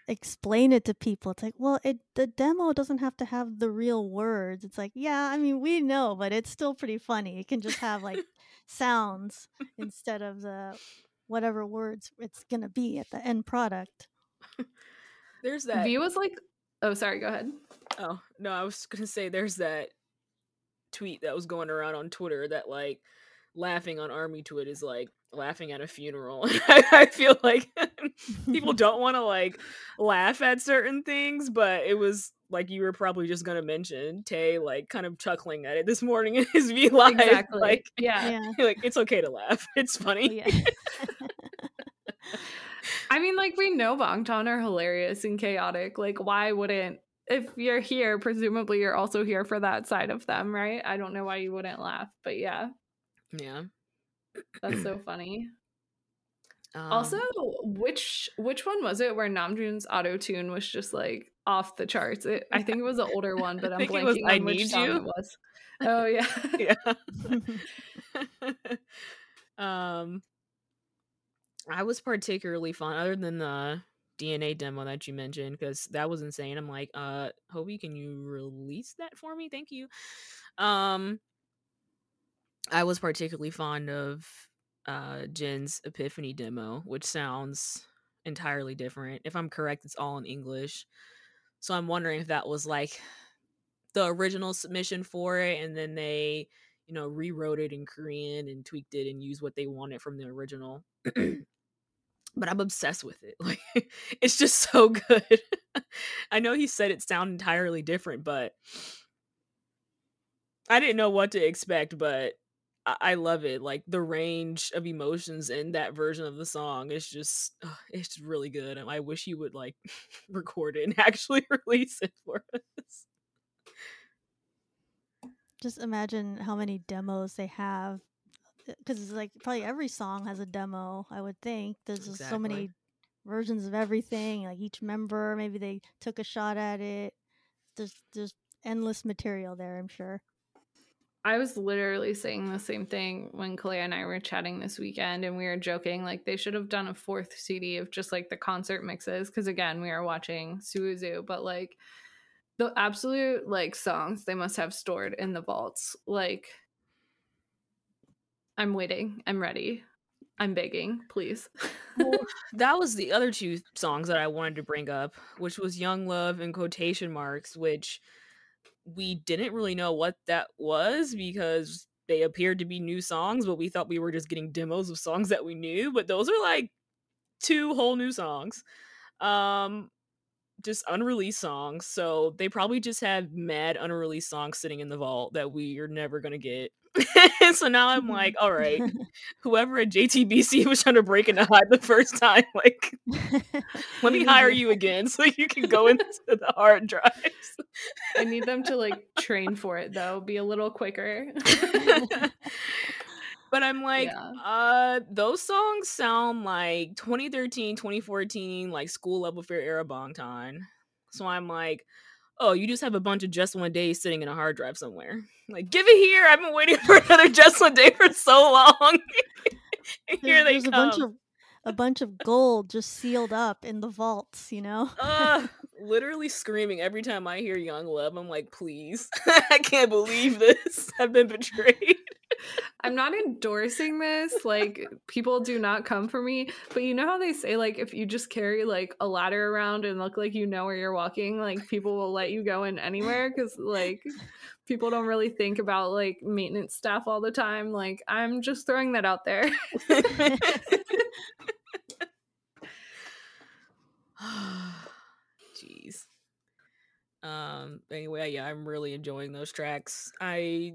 explain it to people. It's like, well, it the demo doesn't have to have the real words. It's like, yeah, I mean, we know, but it's still pretty funny. It can just have like sounds instead of the whatever words it's gonna be at the end product. There's that. V was like, oh, sorry, go ahead. Oh no, I was gonna say there's that tweet that was going around on Twitter that like laughing on army twit is like laughing at a funeral. I, I feel like people don't want to like laugh at certain things, but it was like you were probably just gonna mention Tae like kind of chuckling at it this morning in his V live. Exactly. Like, yeah. Yeah. like it's okay to laugh. It's funny. yeah. I mean, like we know Bangtan are hilarious and chaotic. Like, why wouldn't if you're here, presumably you're also here for that side of them, right? I don't know why you wouldn't laugh, but yeah, Yeah. that's so funny. Um, also, which which one was it where Namjoon's auto tune was just like off the charts? It, I think it was an older one, but I'm it was blanking I on which Need song You. it was. Oh yeah, yeah. um I was particularly fun other than the DNA demo that you mentioned because that was insane. I'm like, uh Hobi, can you release that for me? Thank you. Um I was particularly fond of uh Jin's Epiphany demo, which sounds entirely different. If I'm correct, it's all in English. So I'm wondering if that was like the original submission for it and then they you know rewrote it in korean and tweaked it and used what they wanted from the original but i'm obsessed with it like it's just so good. I know he said it sound entirely different but i didn't know what to expect but I, I love it like the range of emotions in that version of the song is just ugh, it's really good i wish he would like record it and actually release it for us. Just imagine how many demos they have Uh, because it's like probably every song has a demo. I would think there's just so many versions of everything. Like each member, maybe they took a shot at it. There's there's endless material there. I'm sure. I was literally saying the same thing when Kalea and I were chatting this weekend, and we were joking like they should have done a fourth CD of just like the concert mixes. Because again, we are watching Sowoozoo, but like the absolute like songs they must have stored in the vaults. Like, I'm waiting. I'm ready. I'm begging, please. Well, that was the other two songs that I wanted to bring up, which was Young Love and quotation marks, which we didn't really know what that was because they appeared to be new songs, but we thought we were just getting demos of songs that we knew, but those are like two whole new songs. Um just unreleased songs. So they probably just have mad unreleased songs sitting in the vault that we are never gonna get. so now I'm like, all right, whoever at JTBC was trying to break into Hybe the first time, like, let me hire you again so you can go into the hard drives. I need them to like train for it though, be a little quicker. but I'm like, Yeah. uh, those songs sound like 2013, 2014, like Skool Luv Affair era bong Bangtan. So I'm like, oh, you just have a bunch of Just One Day sitting in a hard drive somewhere. Like, give it here. I've been waiting for another Just One Day for so long. here There's, they there's a come. bunch of a bunch of gold just sealed up in the vaults. You know. uh, literally screaming every time I hear Young Love. I'm like, please, I can't believe this. I've been betrayed. I'm not endorsing this. Like, people do not come for me. But you know how they say, like, if you just carry like a ladder around and look like you know where you're walking, like people will let you go in anywhere because like people don't really think about like maintenance staff all the time. Like, I'm just throwing that out there. Um. Anyway, yeah, I'm really enjoying those tracks. I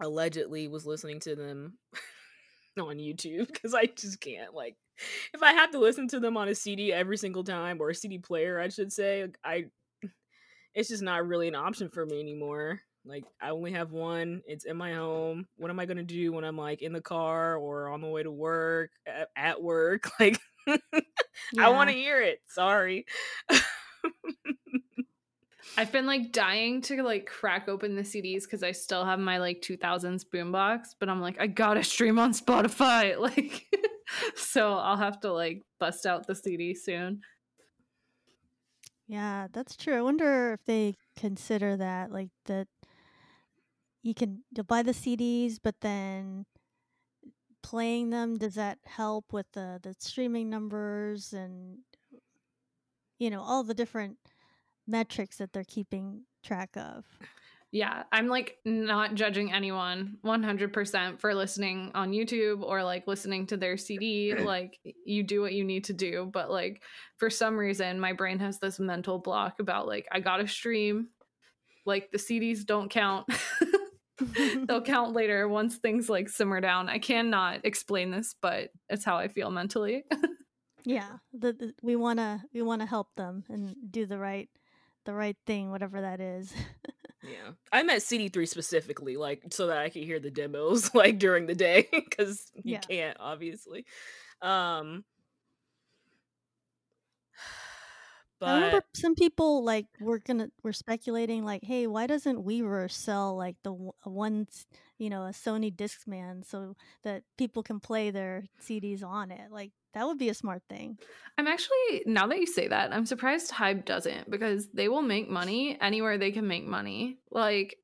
allegedly was listening to them on YouTube because I just can't. Like, if I have to listen to them on a CD every single time or a CD player, I should say, I it's just not really an option for me anymore. Like, I only have one. It's in my home. What am I gonna do when I'm like in the car or on the way to work, at, at work? Like, I want to hear it. Sorry. I've been like dying to like crack open the CDs because I still have my like 2000s boombox, but I'm like, I gotta stream on Spotify. Like, so I'll have to like bust out the CD soon. Yeah, that's true. I wonder if they consider that like that you can you'll buy the CDs, but then playing them does that help with the the streaming numbers and you know all the different metrics that they're keeping track of. Yeah, I'm like not judging anyone 100% for listening on YouTube or like listening to their CD. Like, you do what you need to do. But like, for some reason, my brain has this mental block about like, I gotta stream. Like, the CDs don't count. They'll count later once things like simmer down. I cannot explain this, but it's how I feel mentally. yeah, the, the, we want to we want to help them and do the right the right thing whatever that is. Yeah. I meant CD3 specifically, like so that I could hear the demos like during the day because you Yeah. can't obviously. Um I remember but some people like were gonna were speculating like, hey, why doesn't Weverse sell like the one, you know, a Sony Discman so that people can play their CDs on it? Like that would be a smart thing. I'm actually, now that you say that, I'm surprised Hybe doesn't because they will make money anywhere they can make money. Like,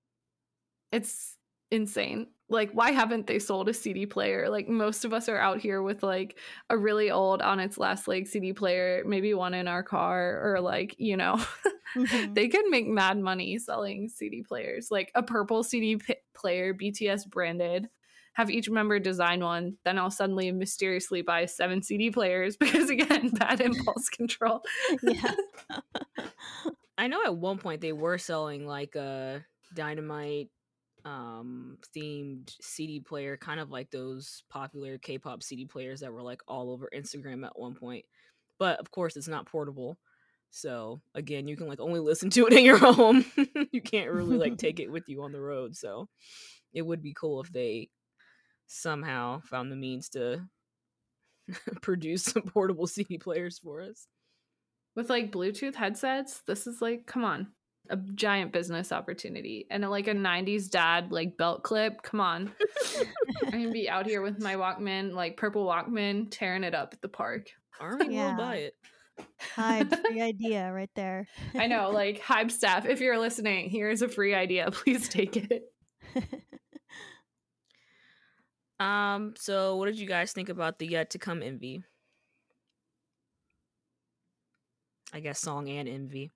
it's insane. Like, why haven't they sold a CD player? Like, most of us are out here with like a really old, on its last leg CD player, maybe one in our car, or like, you know, Mhm. they could make mad money selling CD players. Like, a purple CD p- player, BTS branded. Have each member design one, then I'll suddenly mysteriously buy seven CD players because, again, bad impulse control. yeah. I know at one point they were selling like a dynamite um themed CD player, kind of like those popular K-pop CD players that were like all over Instagram at one point. But of course it's not portable. So again, you can like only listen to it in your home. you can't really like take it with you on the road. So it would be cool if they somehow found the means to produce some portable CD players for us. With like Bluetooth headsets, this is like, come on, a giant business opportunity. And like a 90s dad, like belt clip, come on. I can be out here with my Walkman, like purple Walkman, tearing it up at the park. Army Yeah. will buy it. Hybe, free idea right there. I know, like Hybe staff, if you're listening, here's a free idea. Please take it. Um, so what did you guys think about the yet to come MV? I guess song and MV.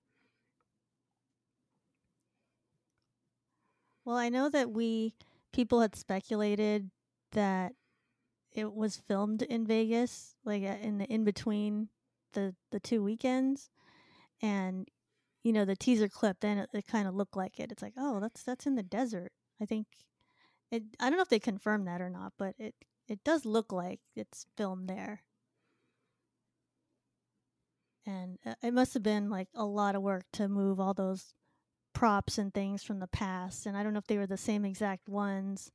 Well, I know that we people had speculated that it was filmed in Vegas, like uh, in the in between the the two weekends, and you know the teaser clip. Then it, it kind of looked like it. It's like, oh, that's that's in the desert. I think it. I don't know if they confirmed that or not, but it it does look like it's filmed there. And uh, it must have been like a lot of work to move all those props and things from the past and i don't know if they were the same exact ones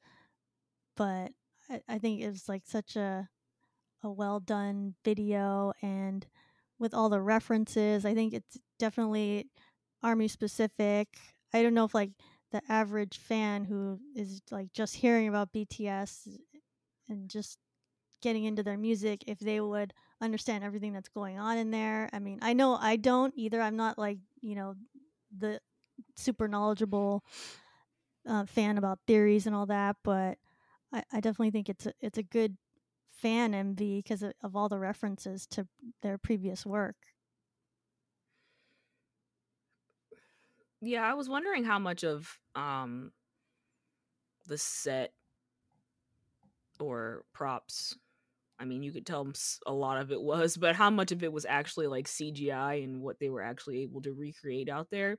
but i, I think it was like such a a well done video and with all the references i think it's definitely army specific i don't know if like the average fan who is like just hearing about bts and just getting into their music if they would understand everything that's going on in there i mean i know i don't either i'm not like you know the super knowledgeable uh, fan about theories and all that, but I, I definitely think it's a, it's a good fan MV because of, of all the references to their previous work. Yeah, I was wondering how much of um the set or props. I mean, you could tell a lot of it was, but how much of it was actually like CGI and what they were actually able to recreate out there.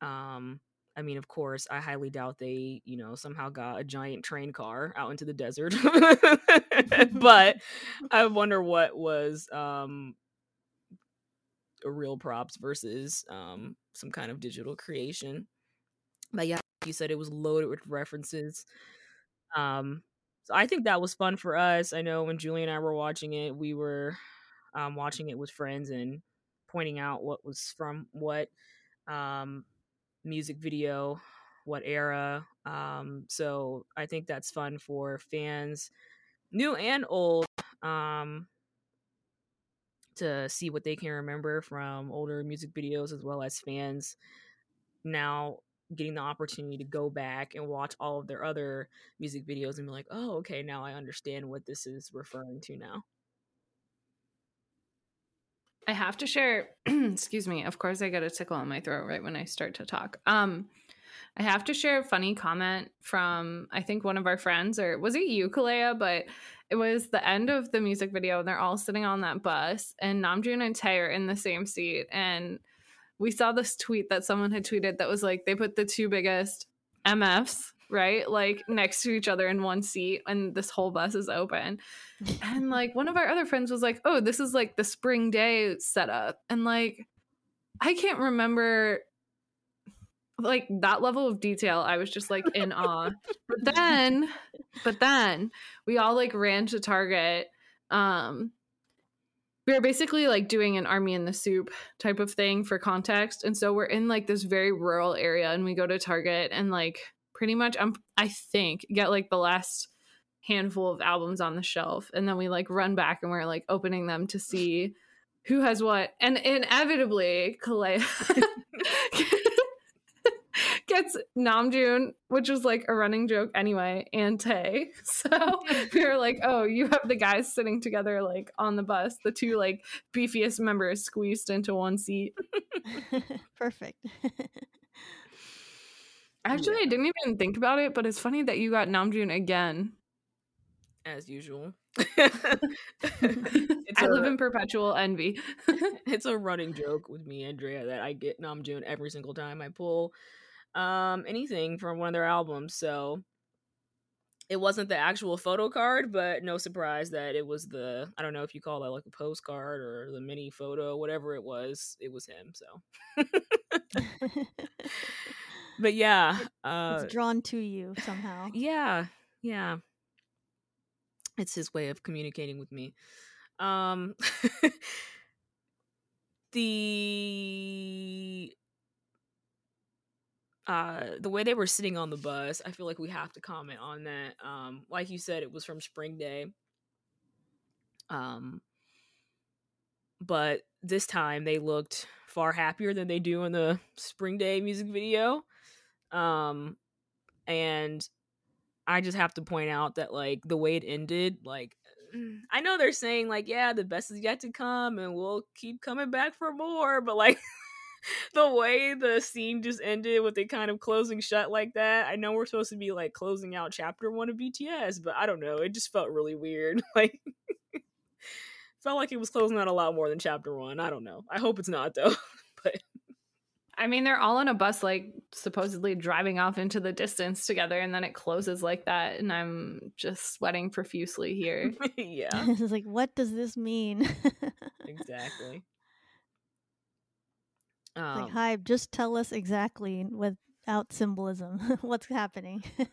Um, I mean, of course, I highly doubt they, you know, somehow got a giant train car out into the desert. but I wonder what was um a real props versus um some kind of digital creation. But yeah, you said it was loaded with references. Um so I think that was fun for us. I know when Julie and I were watching it, we were um watching it with friends and pointing out what was from what um music video, what era. Um so I think that's fun for fans new and old um to see what they can remember from older music videos as well as fans now getting the opportunity to go back and watch all of their other music videos and be like oh okay now i understand what this is referring to now I have to share, excuse me, of course I get a tickle in my throat right when I start to talk. Um I have to share a funny comment from I think one of our friends or was it you, Kalea? But it was the end of the music video and they're all sitting on that bus and Namjoon and Tae are in the same seat and we saw this tweet that someone had tweeted that was like they put the two biggest MFs right like next to each other in one seat and this whole bus is open. And like one of our other friends was like oh this is like the spring day setup. And like i can't remember like that level of detail i was just like in awe. But then but then we all like ran to target um we were basically like doing an army in the SOOP type of thing for context and so we're in like this very rural area and we go to target and like pretty much i'm i think get like the last handful of albums on the shelf and then we like run back and we're like opening them to see who has what and inevitably Kalea gets Namjoon which was like a running joke anyway and Tae so we were like oh you have the guys sitting together like on the bus the two like beefiest members squeezed into one seat. Perfect. actually I didn't even think about it but it's funny that you got Namjoon again. As usual. I a- live in perpetual envy. It's a running joke with me andrea that i get namjoon every single time i pull um anything from one of their albums so it wasn't the actual photo card but no surprise that it was the i don't know if you call that like a postcard or the mini photo whatever it was it was him so but yeah uh it's drawn to you somehow. yeah yeah it's his way of communicating with me. Um, the uh the way they were sitting on the bus i feel like we have to comment on that um like you said it was from spring day. Um but this time they looked far happier than they do in the spring day music video. Um and i just have to point out that like the way it ended like i know they're saying like yeah the best is yet to come and we'll keep coming back for more but like the way the scene just ended with it kind of closing shut like that. I know we're supposed to be like closing out chapter one of BTS, but I don't know. It just felt really weird. Like felt like it was closing out a lot more than chapter one. I don't know. I hope it's not though. but I mean, they're all on a bus, like supposedly driving off into the distance together, and then it closes like that, and I'm just sweating profusely here. yeah, it's like, what does this mean? exactly. It's like, Um, hi, just tell us exactly without symbolism what's happening.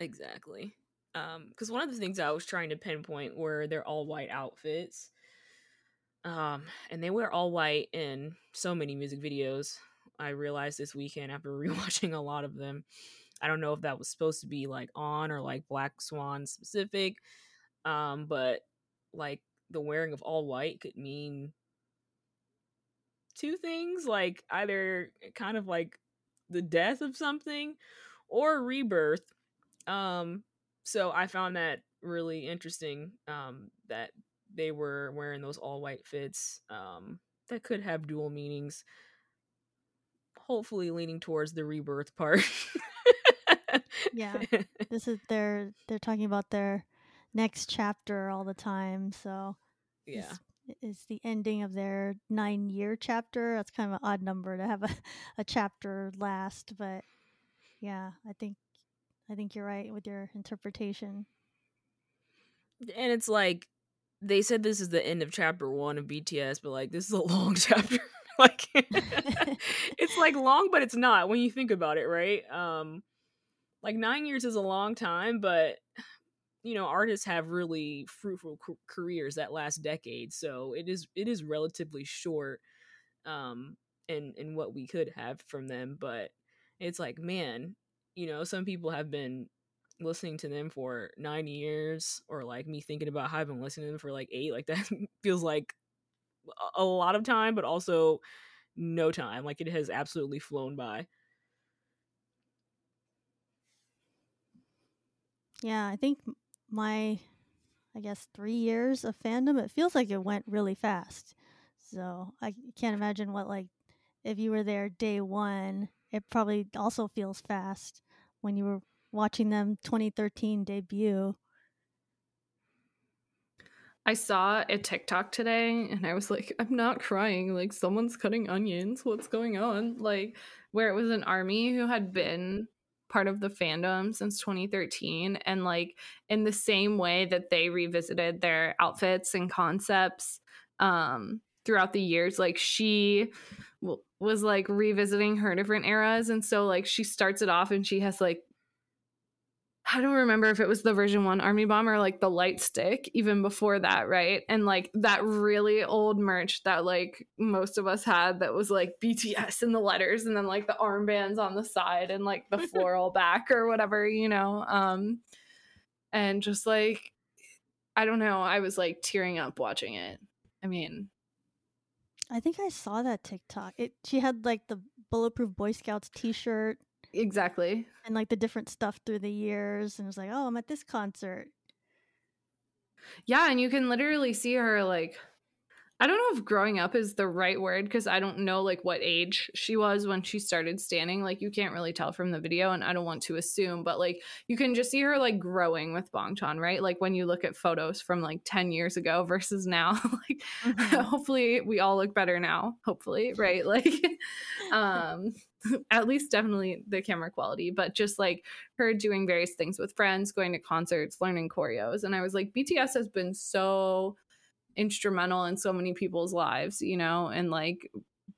Exactly. Um, because one of the things I was trying to pinpoint were their all white outfits. Um, and they wear all white in so many music videos. I realized this weekend after rewatching a lot of them. I don't know if that was supposed to be like on or like Black Swan specific. Um, but like the wearing of all white could mean two things like either kind of like the death of something or rebirth um so i found that really interesting um that they were wearing those all white fits um that could have dual meanings hopefully leaning towards the rebirth part Yeah. this is their they're talking about their next chapter all the time, so yeah is the ending of their nine year chapter. That's kind of an odd number to have a, a chapter last, but yeah, I think I think you're right with your interpretation. and it's like they said this is the end of chapter one of bts but like this is a long chapter like it's like long but it's not when you think about it right um like nine years is a long time but you know artists have really fruitful careers that last decades so it is it is relatively short um in in what we could have from them but it's like man you know some people have been listening to them for nine years or like me thinking about how i've been listening to them for like eight like that feels like a- lot of time but also no time like it has absolutely flown by. Yeah, I think my, I guess, three years of fandom, it feels like it went really fast. So I can't imagine what, like, if you were there day one, it probably also feels fast when you were watching them 2013 debut. I saw a TikTok today and I was like, I'm not crying. Like, someone's cutting onions. What's going on? Like, where it was an army who had been part of the fandom since 2013. And, like, in the same way that they revisited their outfits and concepts um, throughout the years, like, she w- was like revisiting her different eras. And so, like, she starts it off and she has like I don't remember if it was the version one army bomb or like the light stick, even before that, right? And like that really old merch that like most of us had that was like BTS in the letters and then like the armbands on the side and like the floral back or whatever, you know. Um and just like I don't know, I was like tearing up watching it. I mean, I think I saw that TikTok. It she had like the Bulletproof Boy Scouts T-shirt exactly. and like the different stuff through the years, and it was like, oh, I'm at this concert. Yeah, and you can literally see her like I don't know if growing up is the right word because I don't know like what age she was when she started standing. Like you can't really tell from the video, and I don't want to assume, but like you can just see her like growing with Bangtan, right? Like when you look at photos from like 10 years ago versus now, like Mhm. hopefully we all look better now, hopefully, right? Like um at least definitely the camera quality, but just like her doing various things with friends, going to concerts, learning choreos. And I was like, BTS has been so instrumental in so many people's lives, you know, and like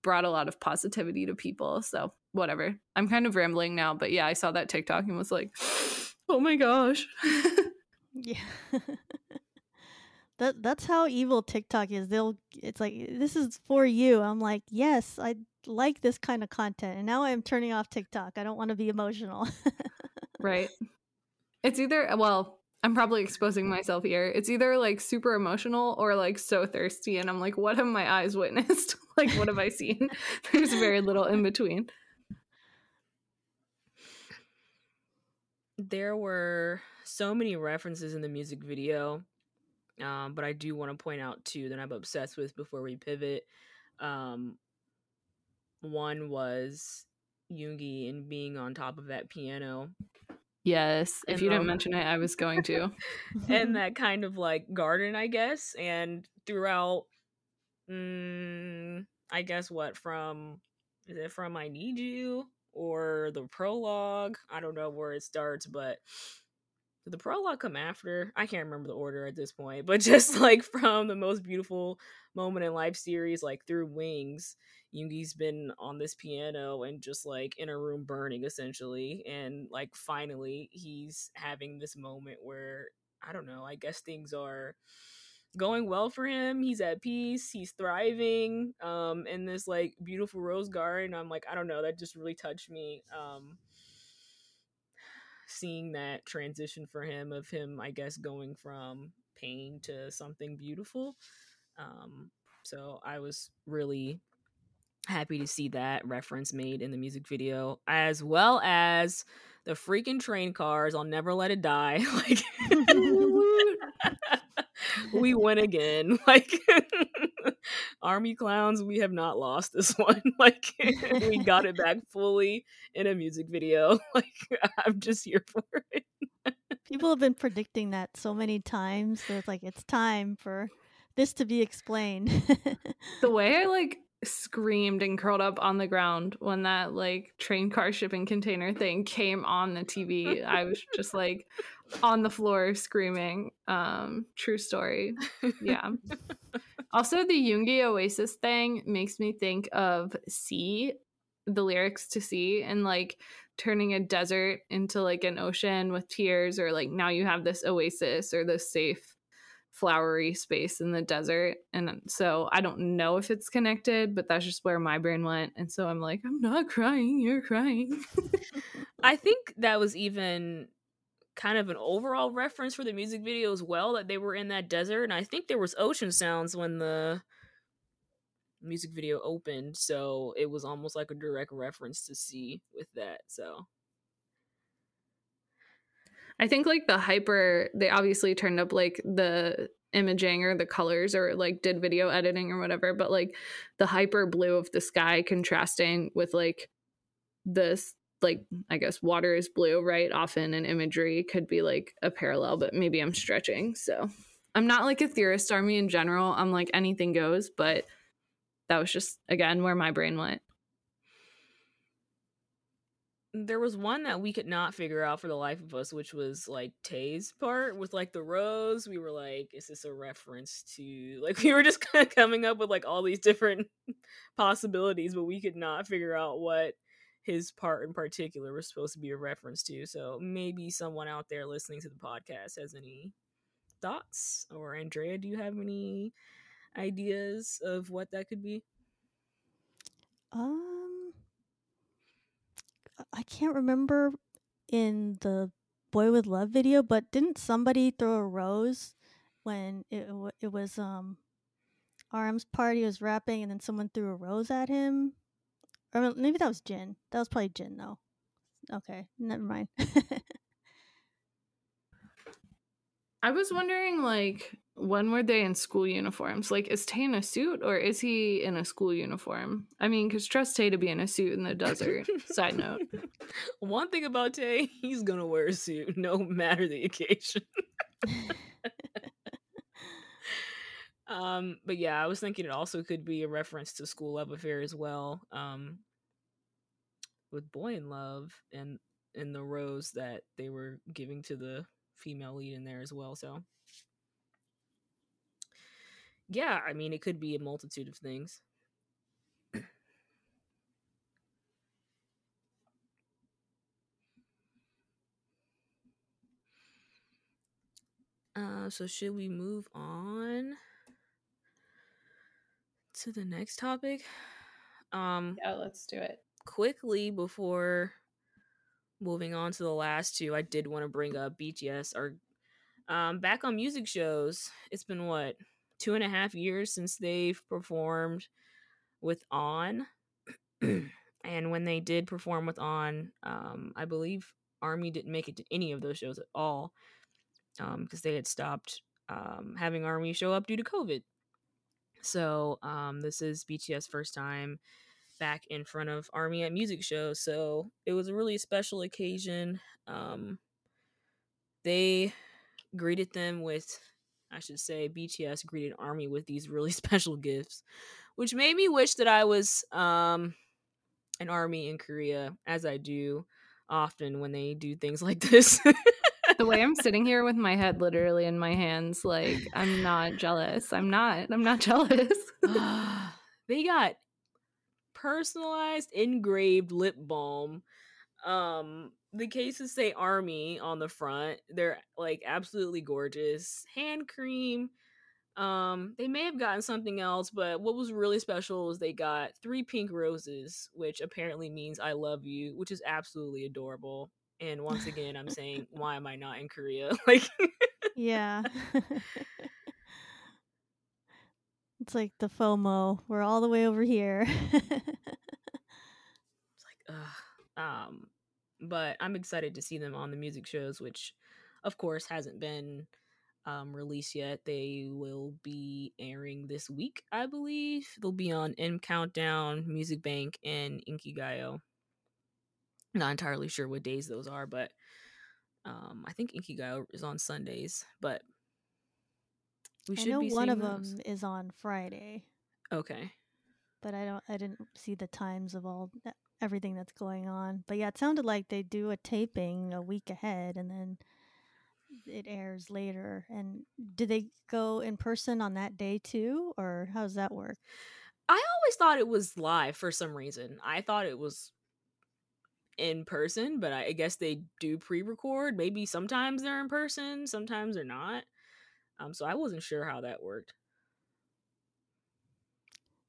brought a lot of positivity to people. So whatever. I'm kind of rambling now, but yeah, I saw that TikTok and was like, oh my gosh. Yeah. that that's how evil TikTok is. They'll it's like this is for you. I'm like, "Yes, I like this kind of content." And now I'm turning off TikTok. I don't want to be emotional. right. It's either well, I'm probably exposing myself here. It's either like super emotional or like so thirsty and I'm like, "What have my eyes witnessed?" like what have I seen? There's very little in between. There were so many references in the music video um, but I do want to point out too that I'm obsessed with before we pivot. Um, one was Yoongi and being on top of that piano. Yes, if and, you didn't um, mention it, I was going to. and that kind of like garden, I guess, and throughout, mm, I guess what from is it from I Need You or the prologue? I don't know where it starts, but did the prologue come after? I can't remember the order at this point, but just like from the most beautiful moment in life series, like through Wings, Yoongi's been on this piano and just like in a room burning essentially. And like finally, he's having this moment where I don't know, I guess things are going well for him. He's at peace. He's thriving um, in this like beautiful rose garden. I'm like, I don't know, that just really touched me. Um, seeing that transition for him of him, I guess, going from pain to something beautiful. Um, so I was really happy to see that reference made in the music video, as well as the freaking train cars. I'll never let it die. Like we win again. Like army clowns, we have not lost this one. Like we got it back fully in a music video. Like I'm just here for it. People have been predicting that so many times. So it's like it's time for this to be explained. the way I like screamed and curled up on the ground when that like train car shipping container thing came on the TV. I was just like on the floor screaming. Um, true story. Yeah. also, the Yoongi Oasis thing makes me think of Sea, the lyrics to Sea, and like turning a desert into like an ocean with tears, or like now you have this oasis or this safe flowery space in the desert. And so I don't know if it's connected, but that's just where my brain went. And so I'm like, I'm not crying, you're crying. I think that was even kind of an overall reference for the music video as well that they were in that desert and I think there was ocean sounds when the music video opened so it was almost like a direct reference to Sea with that so I think like the hyper, they obviously turned up like the imaging or the colors or like did video editing or whatever, but like the hyper blue of the sky contrasting with like this like I guess water is blue, right? Often in imagery could be like a parallel, but maybe I'm stretching. So I'm not like a theorist army in general. I'm like anything goes, but that was just again where my brain went there was one that we could not figure out for the life of us, which was like Tae's part with like the rose. We were like, is this a reference to like we were just kind of coming up with like all these different possibilities, but we could not figure out what his part in particular was supposed to be a reference to. So maybe someone out there listening to the podcast has any thoughts, or Andrea, do you have any ideas of what that could be? Um I can't remember in the Boy with Luv video, but didn't somebody throw a rose when it it was um RM's party was rapping and then someone threw a rose at him? Or maybe that was Jin. That was probably Jin though. Okay, never mind. I was wondering like when were they in school uniforms? Like, is Tae in a suit or is he in a school uniform? I mean, because trust Tae to be in a suit in the desert. Side note. One thing about Tae, he's gonna wear a suit no matter the occasion. um, but yeah, I was thinking it also could be a reference to Skool Luv Affair as well. Um, with Boy in Luv and and the rose that they were giving to the female lead in there as well. So yeah, I mean, it could be a multitude of things. Uh, so should we move on to the next topic? Um, Yeah, let's do it. quickly before moving on to the last two, I did want to bring up BTS or um back on music shows. It's been what two and a half years since they've performed with On. and when they did perform with On, um, I believe Army didn't make it to any of those shows at all. Um, because they had stopped um having Army show up due to COVID. So um this is BTS first time back in front of Army at music shows. So it was a really special occasion. Um, they greeted them with, I should say, BTS greeted Army with these really special gifts, which made me wish that I was um, an Army in Korea, as I do often when they do things like this. The way I'm sitting here with my head literally in my hands, like I'm not jealous. I'm not. I'm not jealous. they got personalized engraved lip balm. Um, the cases say army on the front. They're like absolutely gorgeous. Hand cream. Um, they may have gotten something else, but what was really special was they got three pink roses, which apparently means I love you, which is absolutely adorable. And once again, I'm saying, why am I not in Korea? Like, Yeah. it's like the FOMO. We're all the way over here. It's like, ugh. Um, but I'm excited to see them on the music shows, which, of course, hasn't been um, released yet. They will be airing this week, I believe. They'll be on M Countdown, Music Bank, and Inkigayo. Not entirely sure what days those are, but um, I think Inkigayo is on Sundays. But we I should know one of those. them is on Friday, Okay. but I don't. I didn't see the times of all everything that's going on. But yeah, it sounded like they do a taping a week ahead, and then it airs later. And do they go in person on that day too, or how does that work? I always thought it was live for some reason. I thought it was in person, but I, I guess they do pre-record. Maybe sometimes they're in person, sometimes they're not. Um, so I wasn't sure how that worked.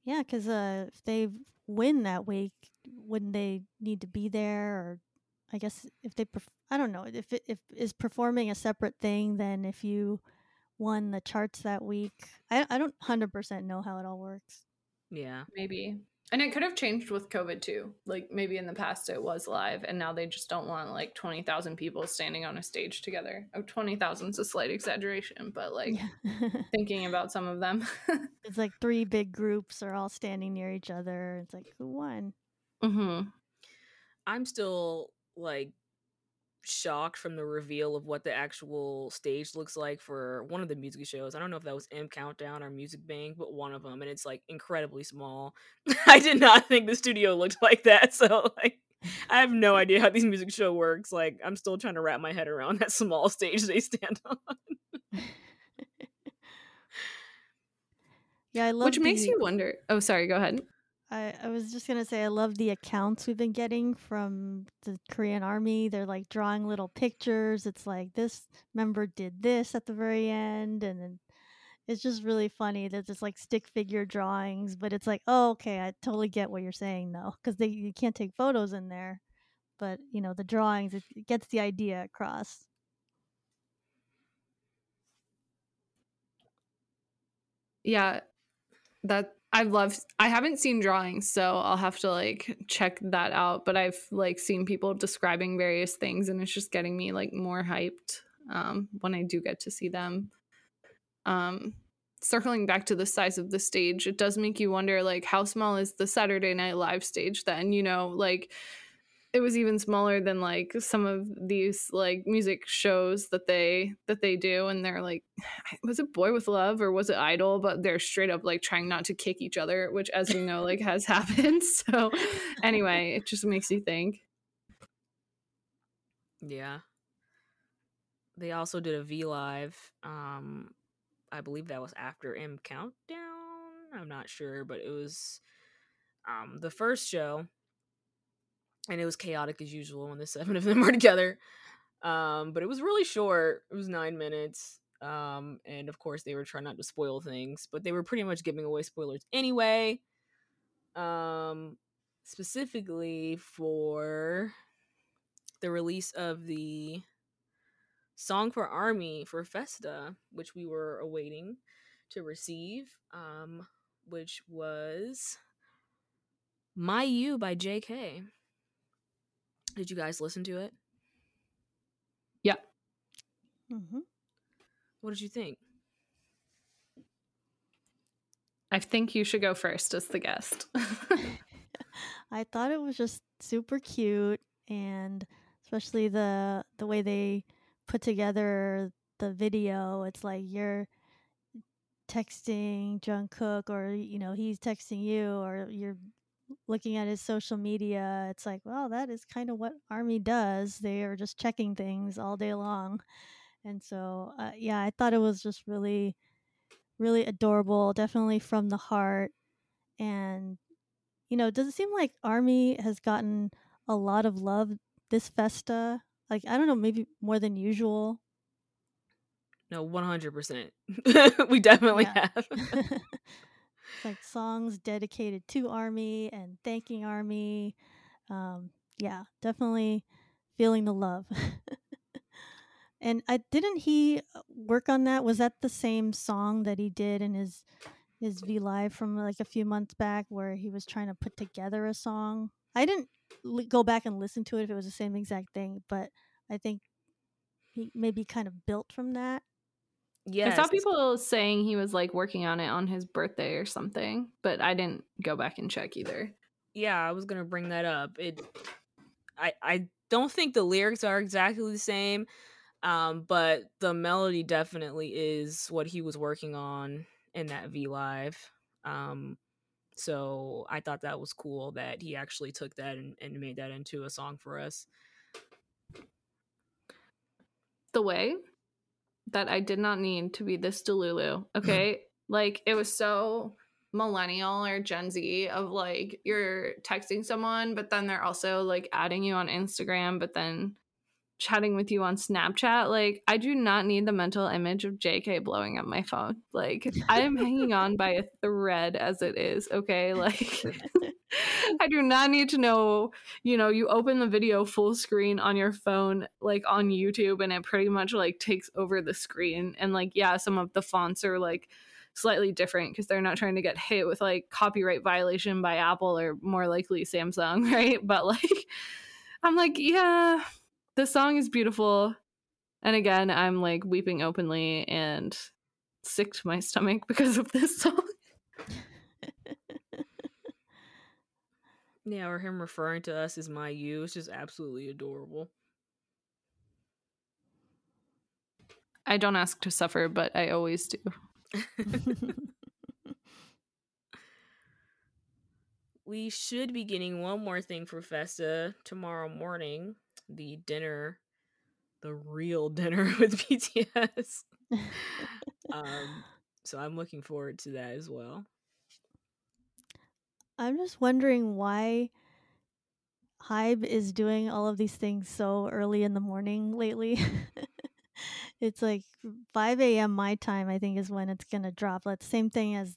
Yeah, because uh, if they win that week, wouldn't they need to be there? Or I guess if they, perf- I don't know, if it if is performing a separate thing than if you won the charts that week. I I don't hundred percent know how it all works. Yeah, maybe. And it could have changed with COVID too. Like maybe in the past it was live and now they just don't want like 20,000 people standing on a stage together. Oh, 20,000 is a slight exaggeration, but like yeah. thinking about some of them. it's like three big groups are all standing near each other. It's like who won? mm-hmm. I'm still like shocked from the reveal of what the actual stage looks like for one of the music shows. I don't know if that was M Countdown or Music Bank, but one of them, and it's like incredibly small. I did not think the studio looked like that, so like I have no idea how these music show works. Like I'm still trying to wrap my head around that small stage they stand on. Yeah, I love Which makes you wonder. Oh, sorry, go ahead. I, I was just gonna say I love the accounts we've been getting from the Korean army. They're like drawing little pictures. It's like this member did this at the very end, and then it's just really funny. There's just like stick figure drawings, but it's like, oh, okay, I totally get what you're saying though, because they you can't take photos in there, but you know the drawings it, it gets the idea across. Yeah, that I've loved. I haven't seen drawings, so I'll have to like check that out. But I've like seen people describing various things, and it's just getting me like more hyped um, when I do get to see them. Um, circling back to the size of the stage, it does make you wonder like how small is the Saturday Night Live stage? Then you know, like it was even smaller than like some of these like music shows that they that they do and they're like was it boy with luv or was it idol but they're straight up like trying not to kick each other which as we know like has happened so anyway it just makes you think Yeah. They also did a V Live. Um, I believe that was after M Countdown. I'm not sure, but it was um the first show, and it was chaotic as usual when the seven of them were together. Um, but it was really short. It was nine minutes. Um, and of course, they were trying not to spoil things, but they were pretty much giving away spoilers anyway. Um, specifically for the release of the song for Army for Festa, which we were awaiting to receive, um, which was My You by JK. Did you guys listen to it? Yeah. Mm-hmm. What did you think? I think you should go first as the guest. I thought it was just super cute, and especially the the way they put together the video. It's like you're texting Jungkook, or you know he's texting you, or you're looking at his social media. It's like, well, that is kind of what Army does. They are just checking things all day long, and so uh, yeah, I thought it was just really, really adorable. Definitely from the heart, and you know, does it seem like Army has gotten a lot of love this festa? Like, I don't know, maybe more than usual. No, 100%. we definitely Yeah. have. it's like songs dedicated to Army and thanking Army. Um, yeah, definitely feeling the love. and I didn't he uh, work on that? Was that the same song that he did in his his V Live from like a few months back, where he was trying to put together a song? I didn't go back and listen to it if it was the same exact thing, but I think he maybe kind of built from that. Yes. I saw people saying he was like working on it on his birthday or something, but I didn't go back and check either. yeah i was gonna bring that up it i i don't think the lyrics are exactly the same um but the melody definitely is what he was working on in that v live um so i thought that was cool that he actually took that and, and made that into a song for us The way that I did not need to be this Delulu, okay? like it was so millennial or Gen Z of like you're texting someone, but then they're also like adding you on Instagram, but then chatting with you on Snapchat. Like, I do not need the mental image of JK blowing up my phone. Like, I am hanging on by a thread as it is, okay? Like, I do not need to know, you know, you open the video full screen on your phone, like on YouTube, and it pretty much like takes over the screen. And like, yeah, some of the fonts are like, slightly different because they're not trying to get hit with like copyright violation by Apple or more likely Samsung, right? But like I'm like, yeah, the song is beautiful. And again, I'm like weeping openly and sick to my stomach because of this song. Yeah or him referring to us as my you it's just absolutely adorable I don't ask to suffer, but I always do. we should be getting one more thing for Festa tomorrow morning. The dinner, the real dinner with BTS. um, so I'm looking forward to that as well. I'm just wondering why Hybe is doing all of these things so early in the morning lately. it's like 5 a.m. my time, I think, is when it's going to drop. Like, same thing as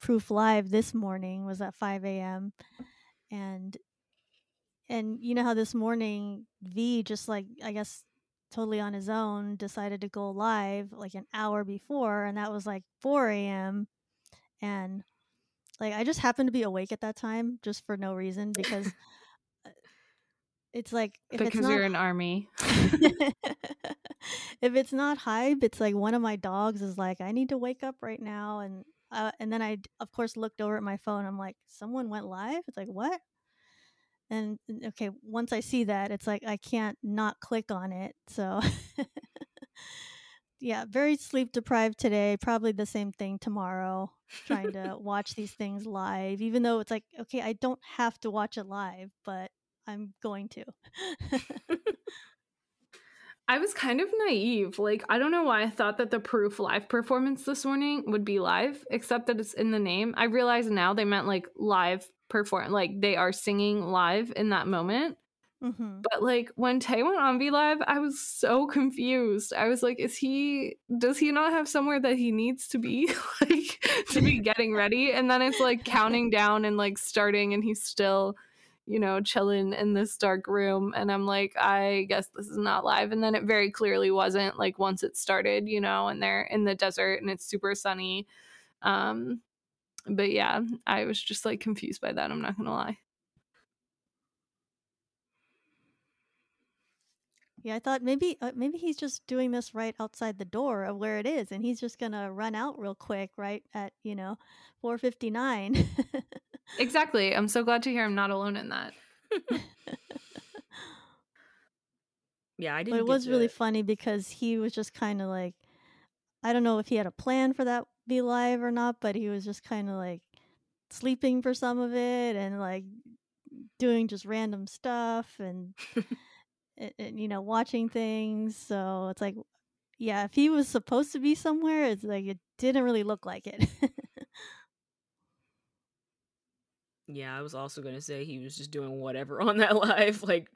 Proof Live this morning was at 5 a.m. And and you know how this morning V just like I guess totally on his own decided to go live like an hour before, and that was like 4 a.m. And like I just happened to be awake at that time just for no reason because uh, it's like if because it's not you're an army. if it's not Hybe, it's like one of my dogs is like, I need to wake up right now, and uh, and then I of course looked over at my phone. I'm like, someone went live. It's like what? And, okay, once I see that, it's like I can't not click on it. So yeah, very sleep deprived today. Probably the same thing tomorrow. Trying to watch these things live, even though it's like, okay, I don't have to watch it live, but I'm going to. I was kind of naive. Like, I don't know why I thought that the Proof live performance this morning would be live, except that it's in the name. I realize now they meant like live perform, like they are singing live in that moment. Mm-hmm. But like when Tae went on V Live, I was so confused. I was like, is he does he not have somewhere that he needs to be like to be getting ready? And then it's like counting down and like starting and he's still, you know, chilling in this dark room. And I'm like, I guess this is not live. And then it very clearly wasn't like once it started, you know, and they're in the desert and it's super sunny. Um but yeah, I was just like confused by that, I'm not gonna lie. Yeah, I thought maybe uh, maybe he's just doing this right outside the door of where it is, and he's just gonna run out real quick, right at you know, four fifty nine. Exactly. I'm so glad to hear I'm not alone in that. yeah, I didn't. but it get was really to- funny because he was just kind of like, I don't know if he had a plan for that V Live or not, but he was just kind of like sleeping for some of it and like doing just random stuff and, and, and you know watching things. So it's like, yeah, if he was supposed to be somewhere, it's like it didn't really look like it. Yeah, I was also gonna say he was just doing whatever on that live. Like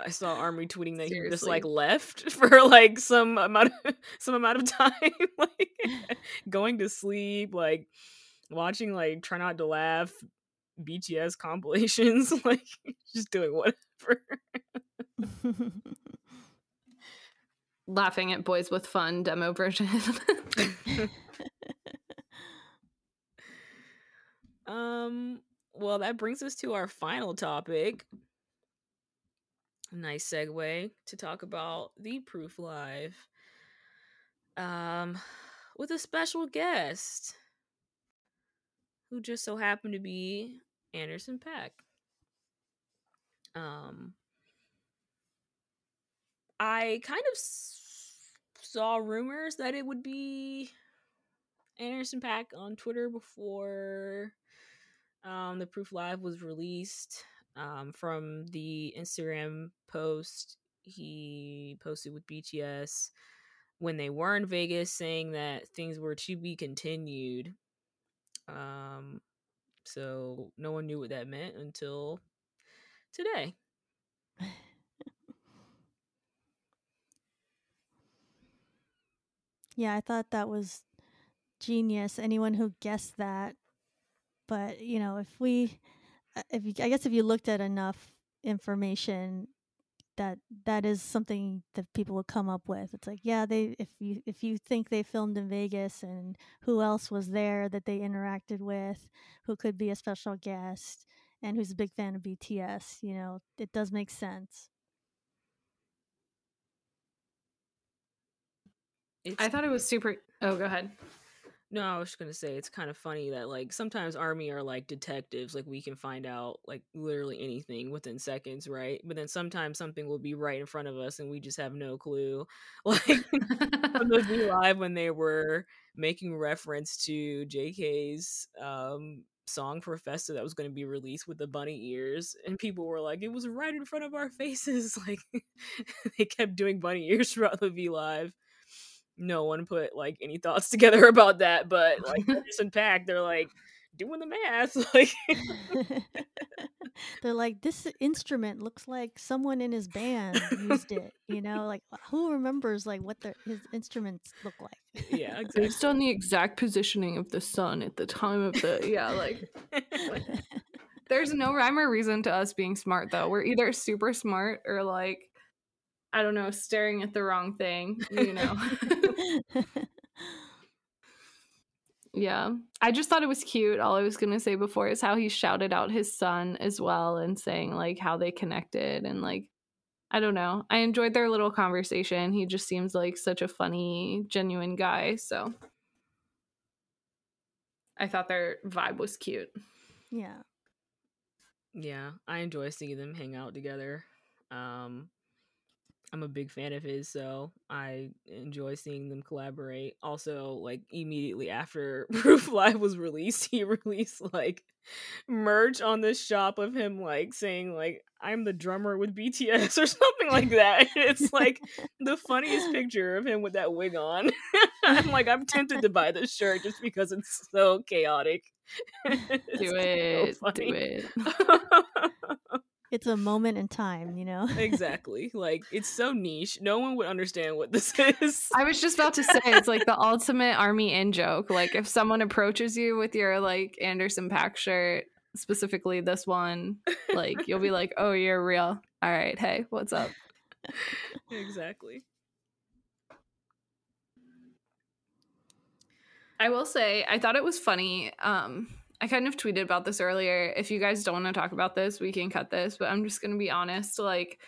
I saw Army tweeting that he just like left for like some amount of some amount of time, like going to sleep, like watching like try not to laugh BTS compilations, like just doing whatever. Laughing at Boyz with Fun demo version. um well that brings us to our final topic. Nice segue to talk about the Proof Live. Um with a special guest who just so happened to be Anderson .Paak. Um I kind of saw rumors that it would be Anderson .Paak on Twitter before um, the Proof Live was released. Um, from the Instagram post he posted with BTS when they were in Vegas, saying that things were to be continued. Um, so no one knew what that meant until today. Yeah, I thought that was genius. Anyone who guessed that, but you know, if we, uh, if you, I guess if you looked at enough information, that that is something that people would come up with. It's like, yeah, they if you if you think they filmed in Vegas and who else was there that they interacted with, who could be a special guest, and who's a big fan of BTS, you know, it does make sense. It's I thought it was super. Oh, go ahead. No, I was just gonna say it's kind of funny that like sometimes army are like detectives, like we can find out like literally anything within seconds, right? But then sometimes something will be right in front of us and we just have no clue. Like on the V Live when they were making reference to JK's um song for Festa that was going to be released with the bunny ears and people were like it was right in front of our faces like they kept doing bunny ears throughout the V Live no one put like any thoughts together about that but like Anderson .Paak they're like doing the math like They're like, this instrument looks like someone in his band used it. You know, like who remembers like what their his instruments look like? yeah exactly Based on the exact positioning of the sun at the time of the yeah, like there's no rhyme or reason to us being smart though. We're either super smart or like I don't know, staring at the wrong thing, you know. Yeah. I just thought it was cute. All I was going to say before is how he shouted out his son as well and saying like how they connected and like I don't know. I enjoyed their little conversation. He just seems like such a funny, genuine guy, so I thought their vibe was cute. yeah. yeah I enjoy seeing them hang out together um I'm a big fan of his, so I enjoy seeing them collaborate. Also, like immediately after Proof Live was released, he released like merch on this shop of him like saying like I'm the drummer with BTS or something like that. It's like the funniest picture of him with that wig on. I'm like I'm tempted to buy this shirt just because it's so chaotic. It's Do so it. do it. It's a moment in time, you know. exactly. Like it's so niche. No one would understand what this is. I was just about to say it's like the ultimate army in joke. Like if someone approaches you with your like Anderson .Paak shirt, specifically this one, like you'll be like, "Oh, you're real. All right, hey, what's up?" exactly. I will say, I thought it was funny. Um, I kind of tweeted about this earlier. If you guys don't want to talk about this, we can cut this, but I'm just going to be honest. Like,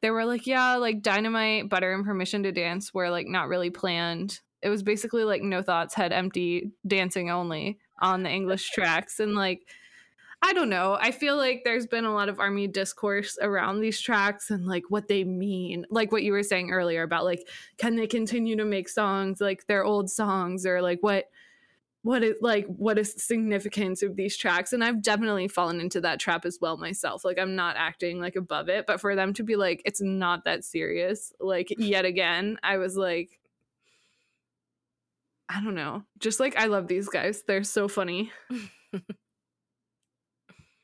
they were like, yeah, like Dynamite, Butter, and Permission to Dance were like not really planned. It was basically like No Thoughts, Head Empty, dancing only on the English tracks. And like, I don't know. I feel like there's been a lot of army discourse around these tracks and like what they mean. Like what you were saying earlier about like can they continue to make songs like their old songs or like what what is like what is the significance of these tracks and I've definitely fallen into that trap as well myself. Like I'm not acting like above it, but for them to be like it's not that serious like yet again, I was like I don't know. Just like I love these guys. They're so funny.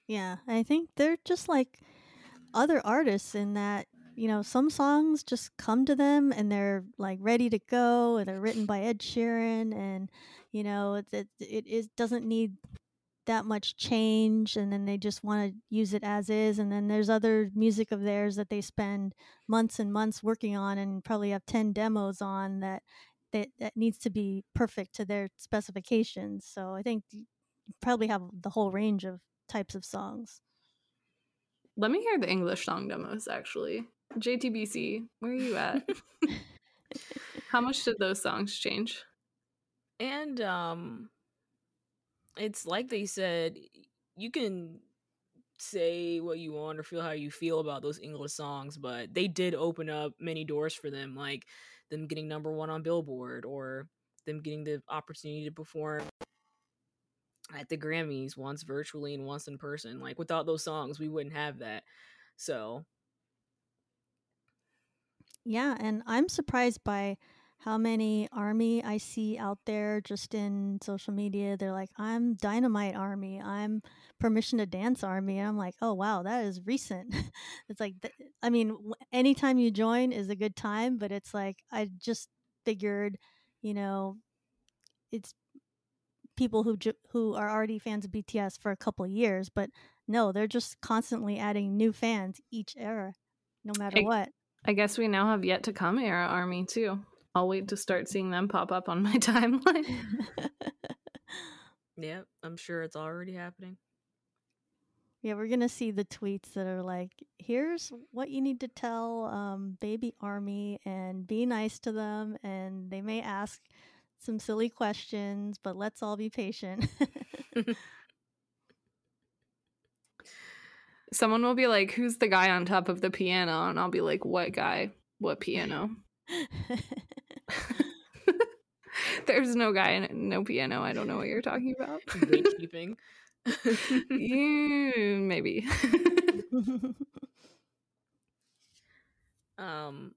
Yeah, I think they're just like other artists in that, you know, some songs just come to them and they're like ready to go and they're written by Ed Sheeran and you know, it it, it, it doesn't need that much change and then they just want to use it as is and then there's other music of theirs that they spend months and months working on and probably have 10 demos on that that, that needs to be perfect to their specifications so i think you probably have the whole range of types of songs. Let me hear the English song demos actually. JTBC, where are you at? How much did those songs change? And um it's like they said you can say what you want or feel how you feel about those English songs, but they did open up many doors for them, like them getting number one on Billboard or them getting the opportunity to perform at the Grammys once virtually and once in person. Like without those songs, we wouldn't have that. So yeah, and I'm surprised by how many army I see out there just in social media. They're like, I'm Dynamite Army, I'm Permission to Dance Army. And I'm like, oh, wow, that is recent. it's like, th- I mean, anytime you join is a good time, but it's like, I just figured, you know, it's people who ju- who are already fans of BTS for a couple years, but no, they're just constantly adding new fans each era, no matter I, what. I guess we now have yet to come era army too. I'll wait to start seeing them pop up on my timeline. yeah, I'm sure it's already happening. Yeah, we're gonna see the tweets that are like, "Here's what you need to tell um, baby army, and be nice to them." And they may ask some silly questions, but let's all be patient. Someone will be like, Who's the guy on top of the piano? And I'll be like, What guy? What piano? There's no guy no piano. I don't know what you're talking about. Gatekeeping. yeah, maybe. um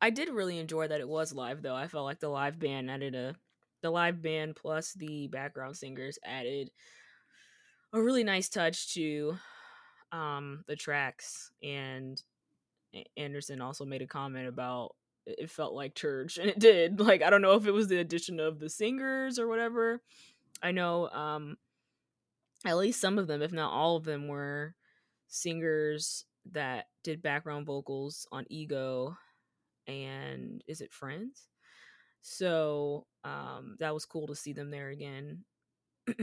I did really enjoy that it was live though. I felt like the live band added a the live band plus the background singers added a really nice touch to um the tracks and Anderson also made a comment about it felt like church and it did. Like I don't know if it was the addition of the singers or whatever. I know um at least some of them if not all of them were singers that did background vocals on Ego and is it Friends? So um, that was cool to see them there again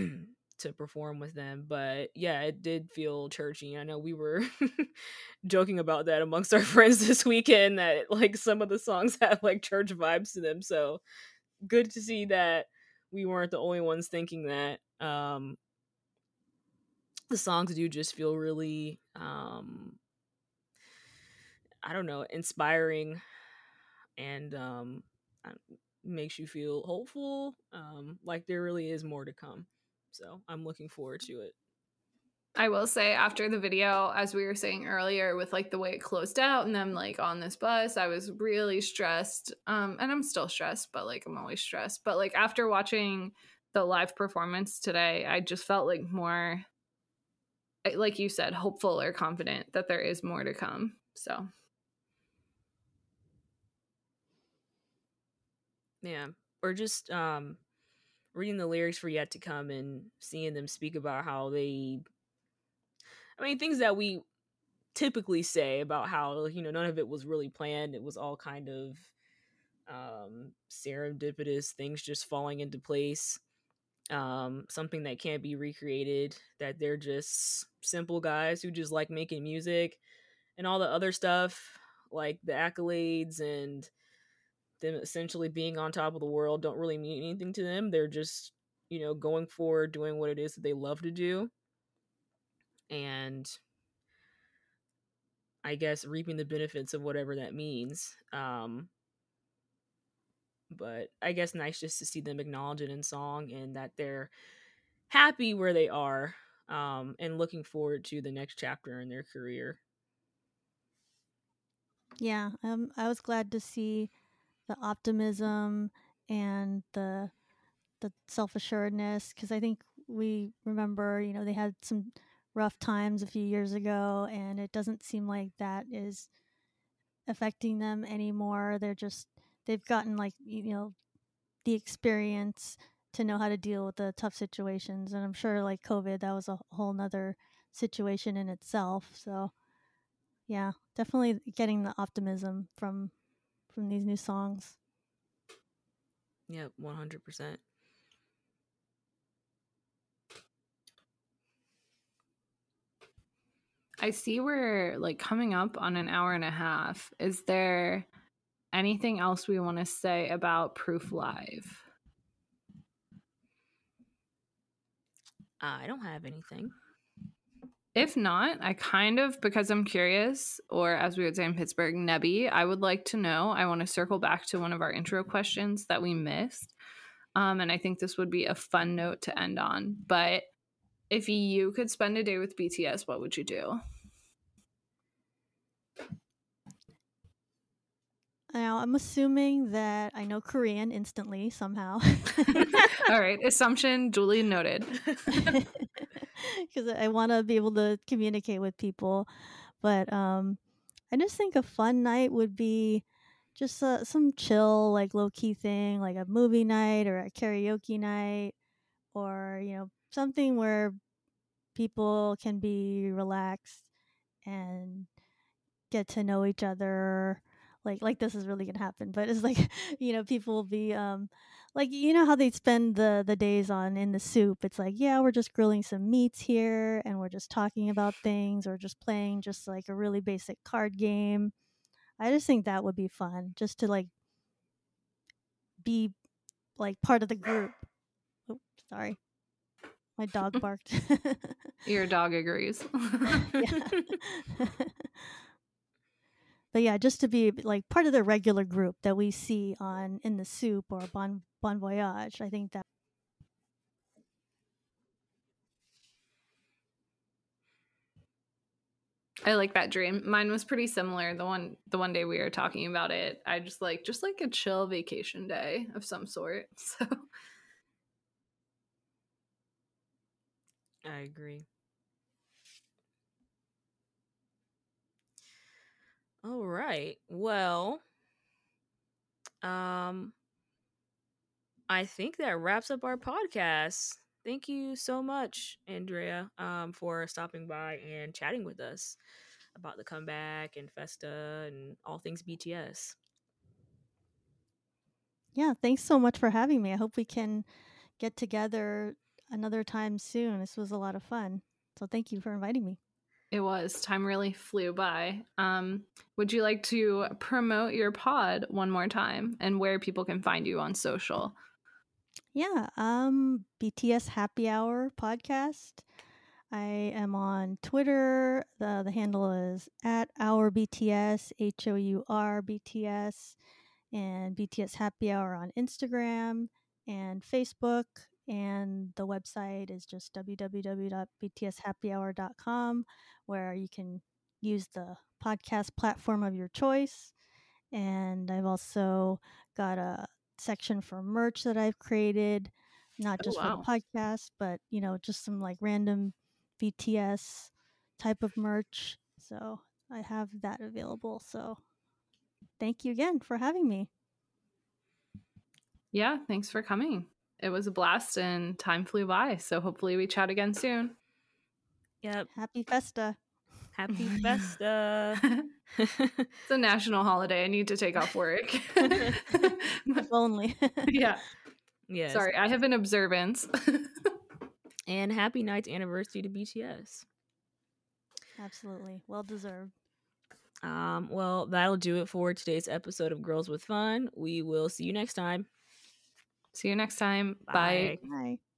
to perform with them. But yeah, it did feel churchy. I know we were joking about that amongst our friends this weekend that like some of the songs have like church vibes to them. So good to see that we weren't the only ones thinking that. Um, the songs do just feel really um, I don't know, inspiring and um, makes you feel hopeful. Um, like there really is more to come. So I'm looking forward to it. I will say after the video, as we were saying earlier, with like the way it closed out and them like on this bus, I was really stressed. Um, and I'm still stressed, but like I'm always stressed. But like after watching the live performance today, I just felt like more like you said, hopeful or confident that there is more to come. So, yeah, or just um, reading the lyrics for Yet to Come and seeing them speak about how they, I mean, things that we typically say about how you know none of it was really planned. It was all kind of um, serendipitous things just falling into place um something that can't be recreated that they're just simple guys who just like making music and all the other stuff like the accolades and them essentially being on top of the world don't really mean anything to them they're just you know going forward doing what it is that they love to do and i guess reaping the benefits of whatever that means um but I guess nice just to see them acknowledge it in song and that they're happy where they are um, and looking forward to the next chapter in their career. Yeah, um, I was glad to see the optimism and the the self assuredness because I think we remember, you know, they had some rough times a few years ago, and it doesn't seem like that is affecting them anymore. They're just they've gotten like you know the experience to know how to deal with the tough situations and i'm sure like covid that was a whole nother situation in itself so yeah definitely getting the optimism from from these new songs yep 100% I see we're like coming up on an hour and a half. Is there anything else we want to say about Proof Live? Uh, I don't have anything. If not, I kind of, because I'm curious, or as we would say in Pittsburgh, nebby, I would like to know. I want to circle back to one of our intro questions that we missed. Um, and I think this would be a fun note to end on. But if you could spend a day with BTS, what would you do? Now, I'm assuming that I know Korean instantly somehow. All right, assumption duly noted. Because I want to be able to communicate with people. But um, I just think a fun night would be just uh, some chill, like low key thing, like a movie night or a karaoke night, or, you know, something where people can be relaxed and get to know each other like like this is really gonna happen but it's like you know people will be um like you know how they spend the the days on in the SOOP? It's like yeah we're just grilling some meats here and we're just talking about things or just playing just like a really basic card game. I just think that would be fun just to like be like part of the group. Oh sorry. My dog barked. Your dog agrees but yeah, just to be like part of the regular group that we see on in the SOOP or Bon Bon Voyage, I think that. I like that dream. Mine was pretty similar. The one the one day we were talking about it, I just like just like a chill vacation day of some sort. So I agree. All right. Well, um I think that wraps up our podcast. Thank you so much, Andrea, um, for stopping by and chatting with us about the comeback and Festa and all things BTS. Yeah, thanks so much for having me. I hope we can get together another time soon. This was a lot of fun. So thank you for inviting me. It was. Time really flew by. Um, would you like to promote your pod one more time and where people can find you on social? Yeah, um, BTS Happy Hour podcast. I am on Twitter. The the handle is at our BTS H O U R BTS and BTS Happy Hour on Instagram and Facebook and the website is just www.btshappyhour.com where you can use the podcast platform of your choice and i've also got a section for merch that i've created not oh, just oh, wow. for the podcast but you know just some like random bts type of merch. So I have that available. So thank you again for having me. Yeah, thanks for coming. It was a blast and time flew by. So hopefully we chat again soon. Yep. Happy Festa. Happy Festa. it's a national holiday. I need to take off work. If only. yeah. yes. Sorry, I have an observance. And happy ninth anniversary to BTS. Absolutely. Well deserved. Um, well, that'll do it for today's episode of Girls with Fun. We will see you next time. See you next time. Bye. Bye.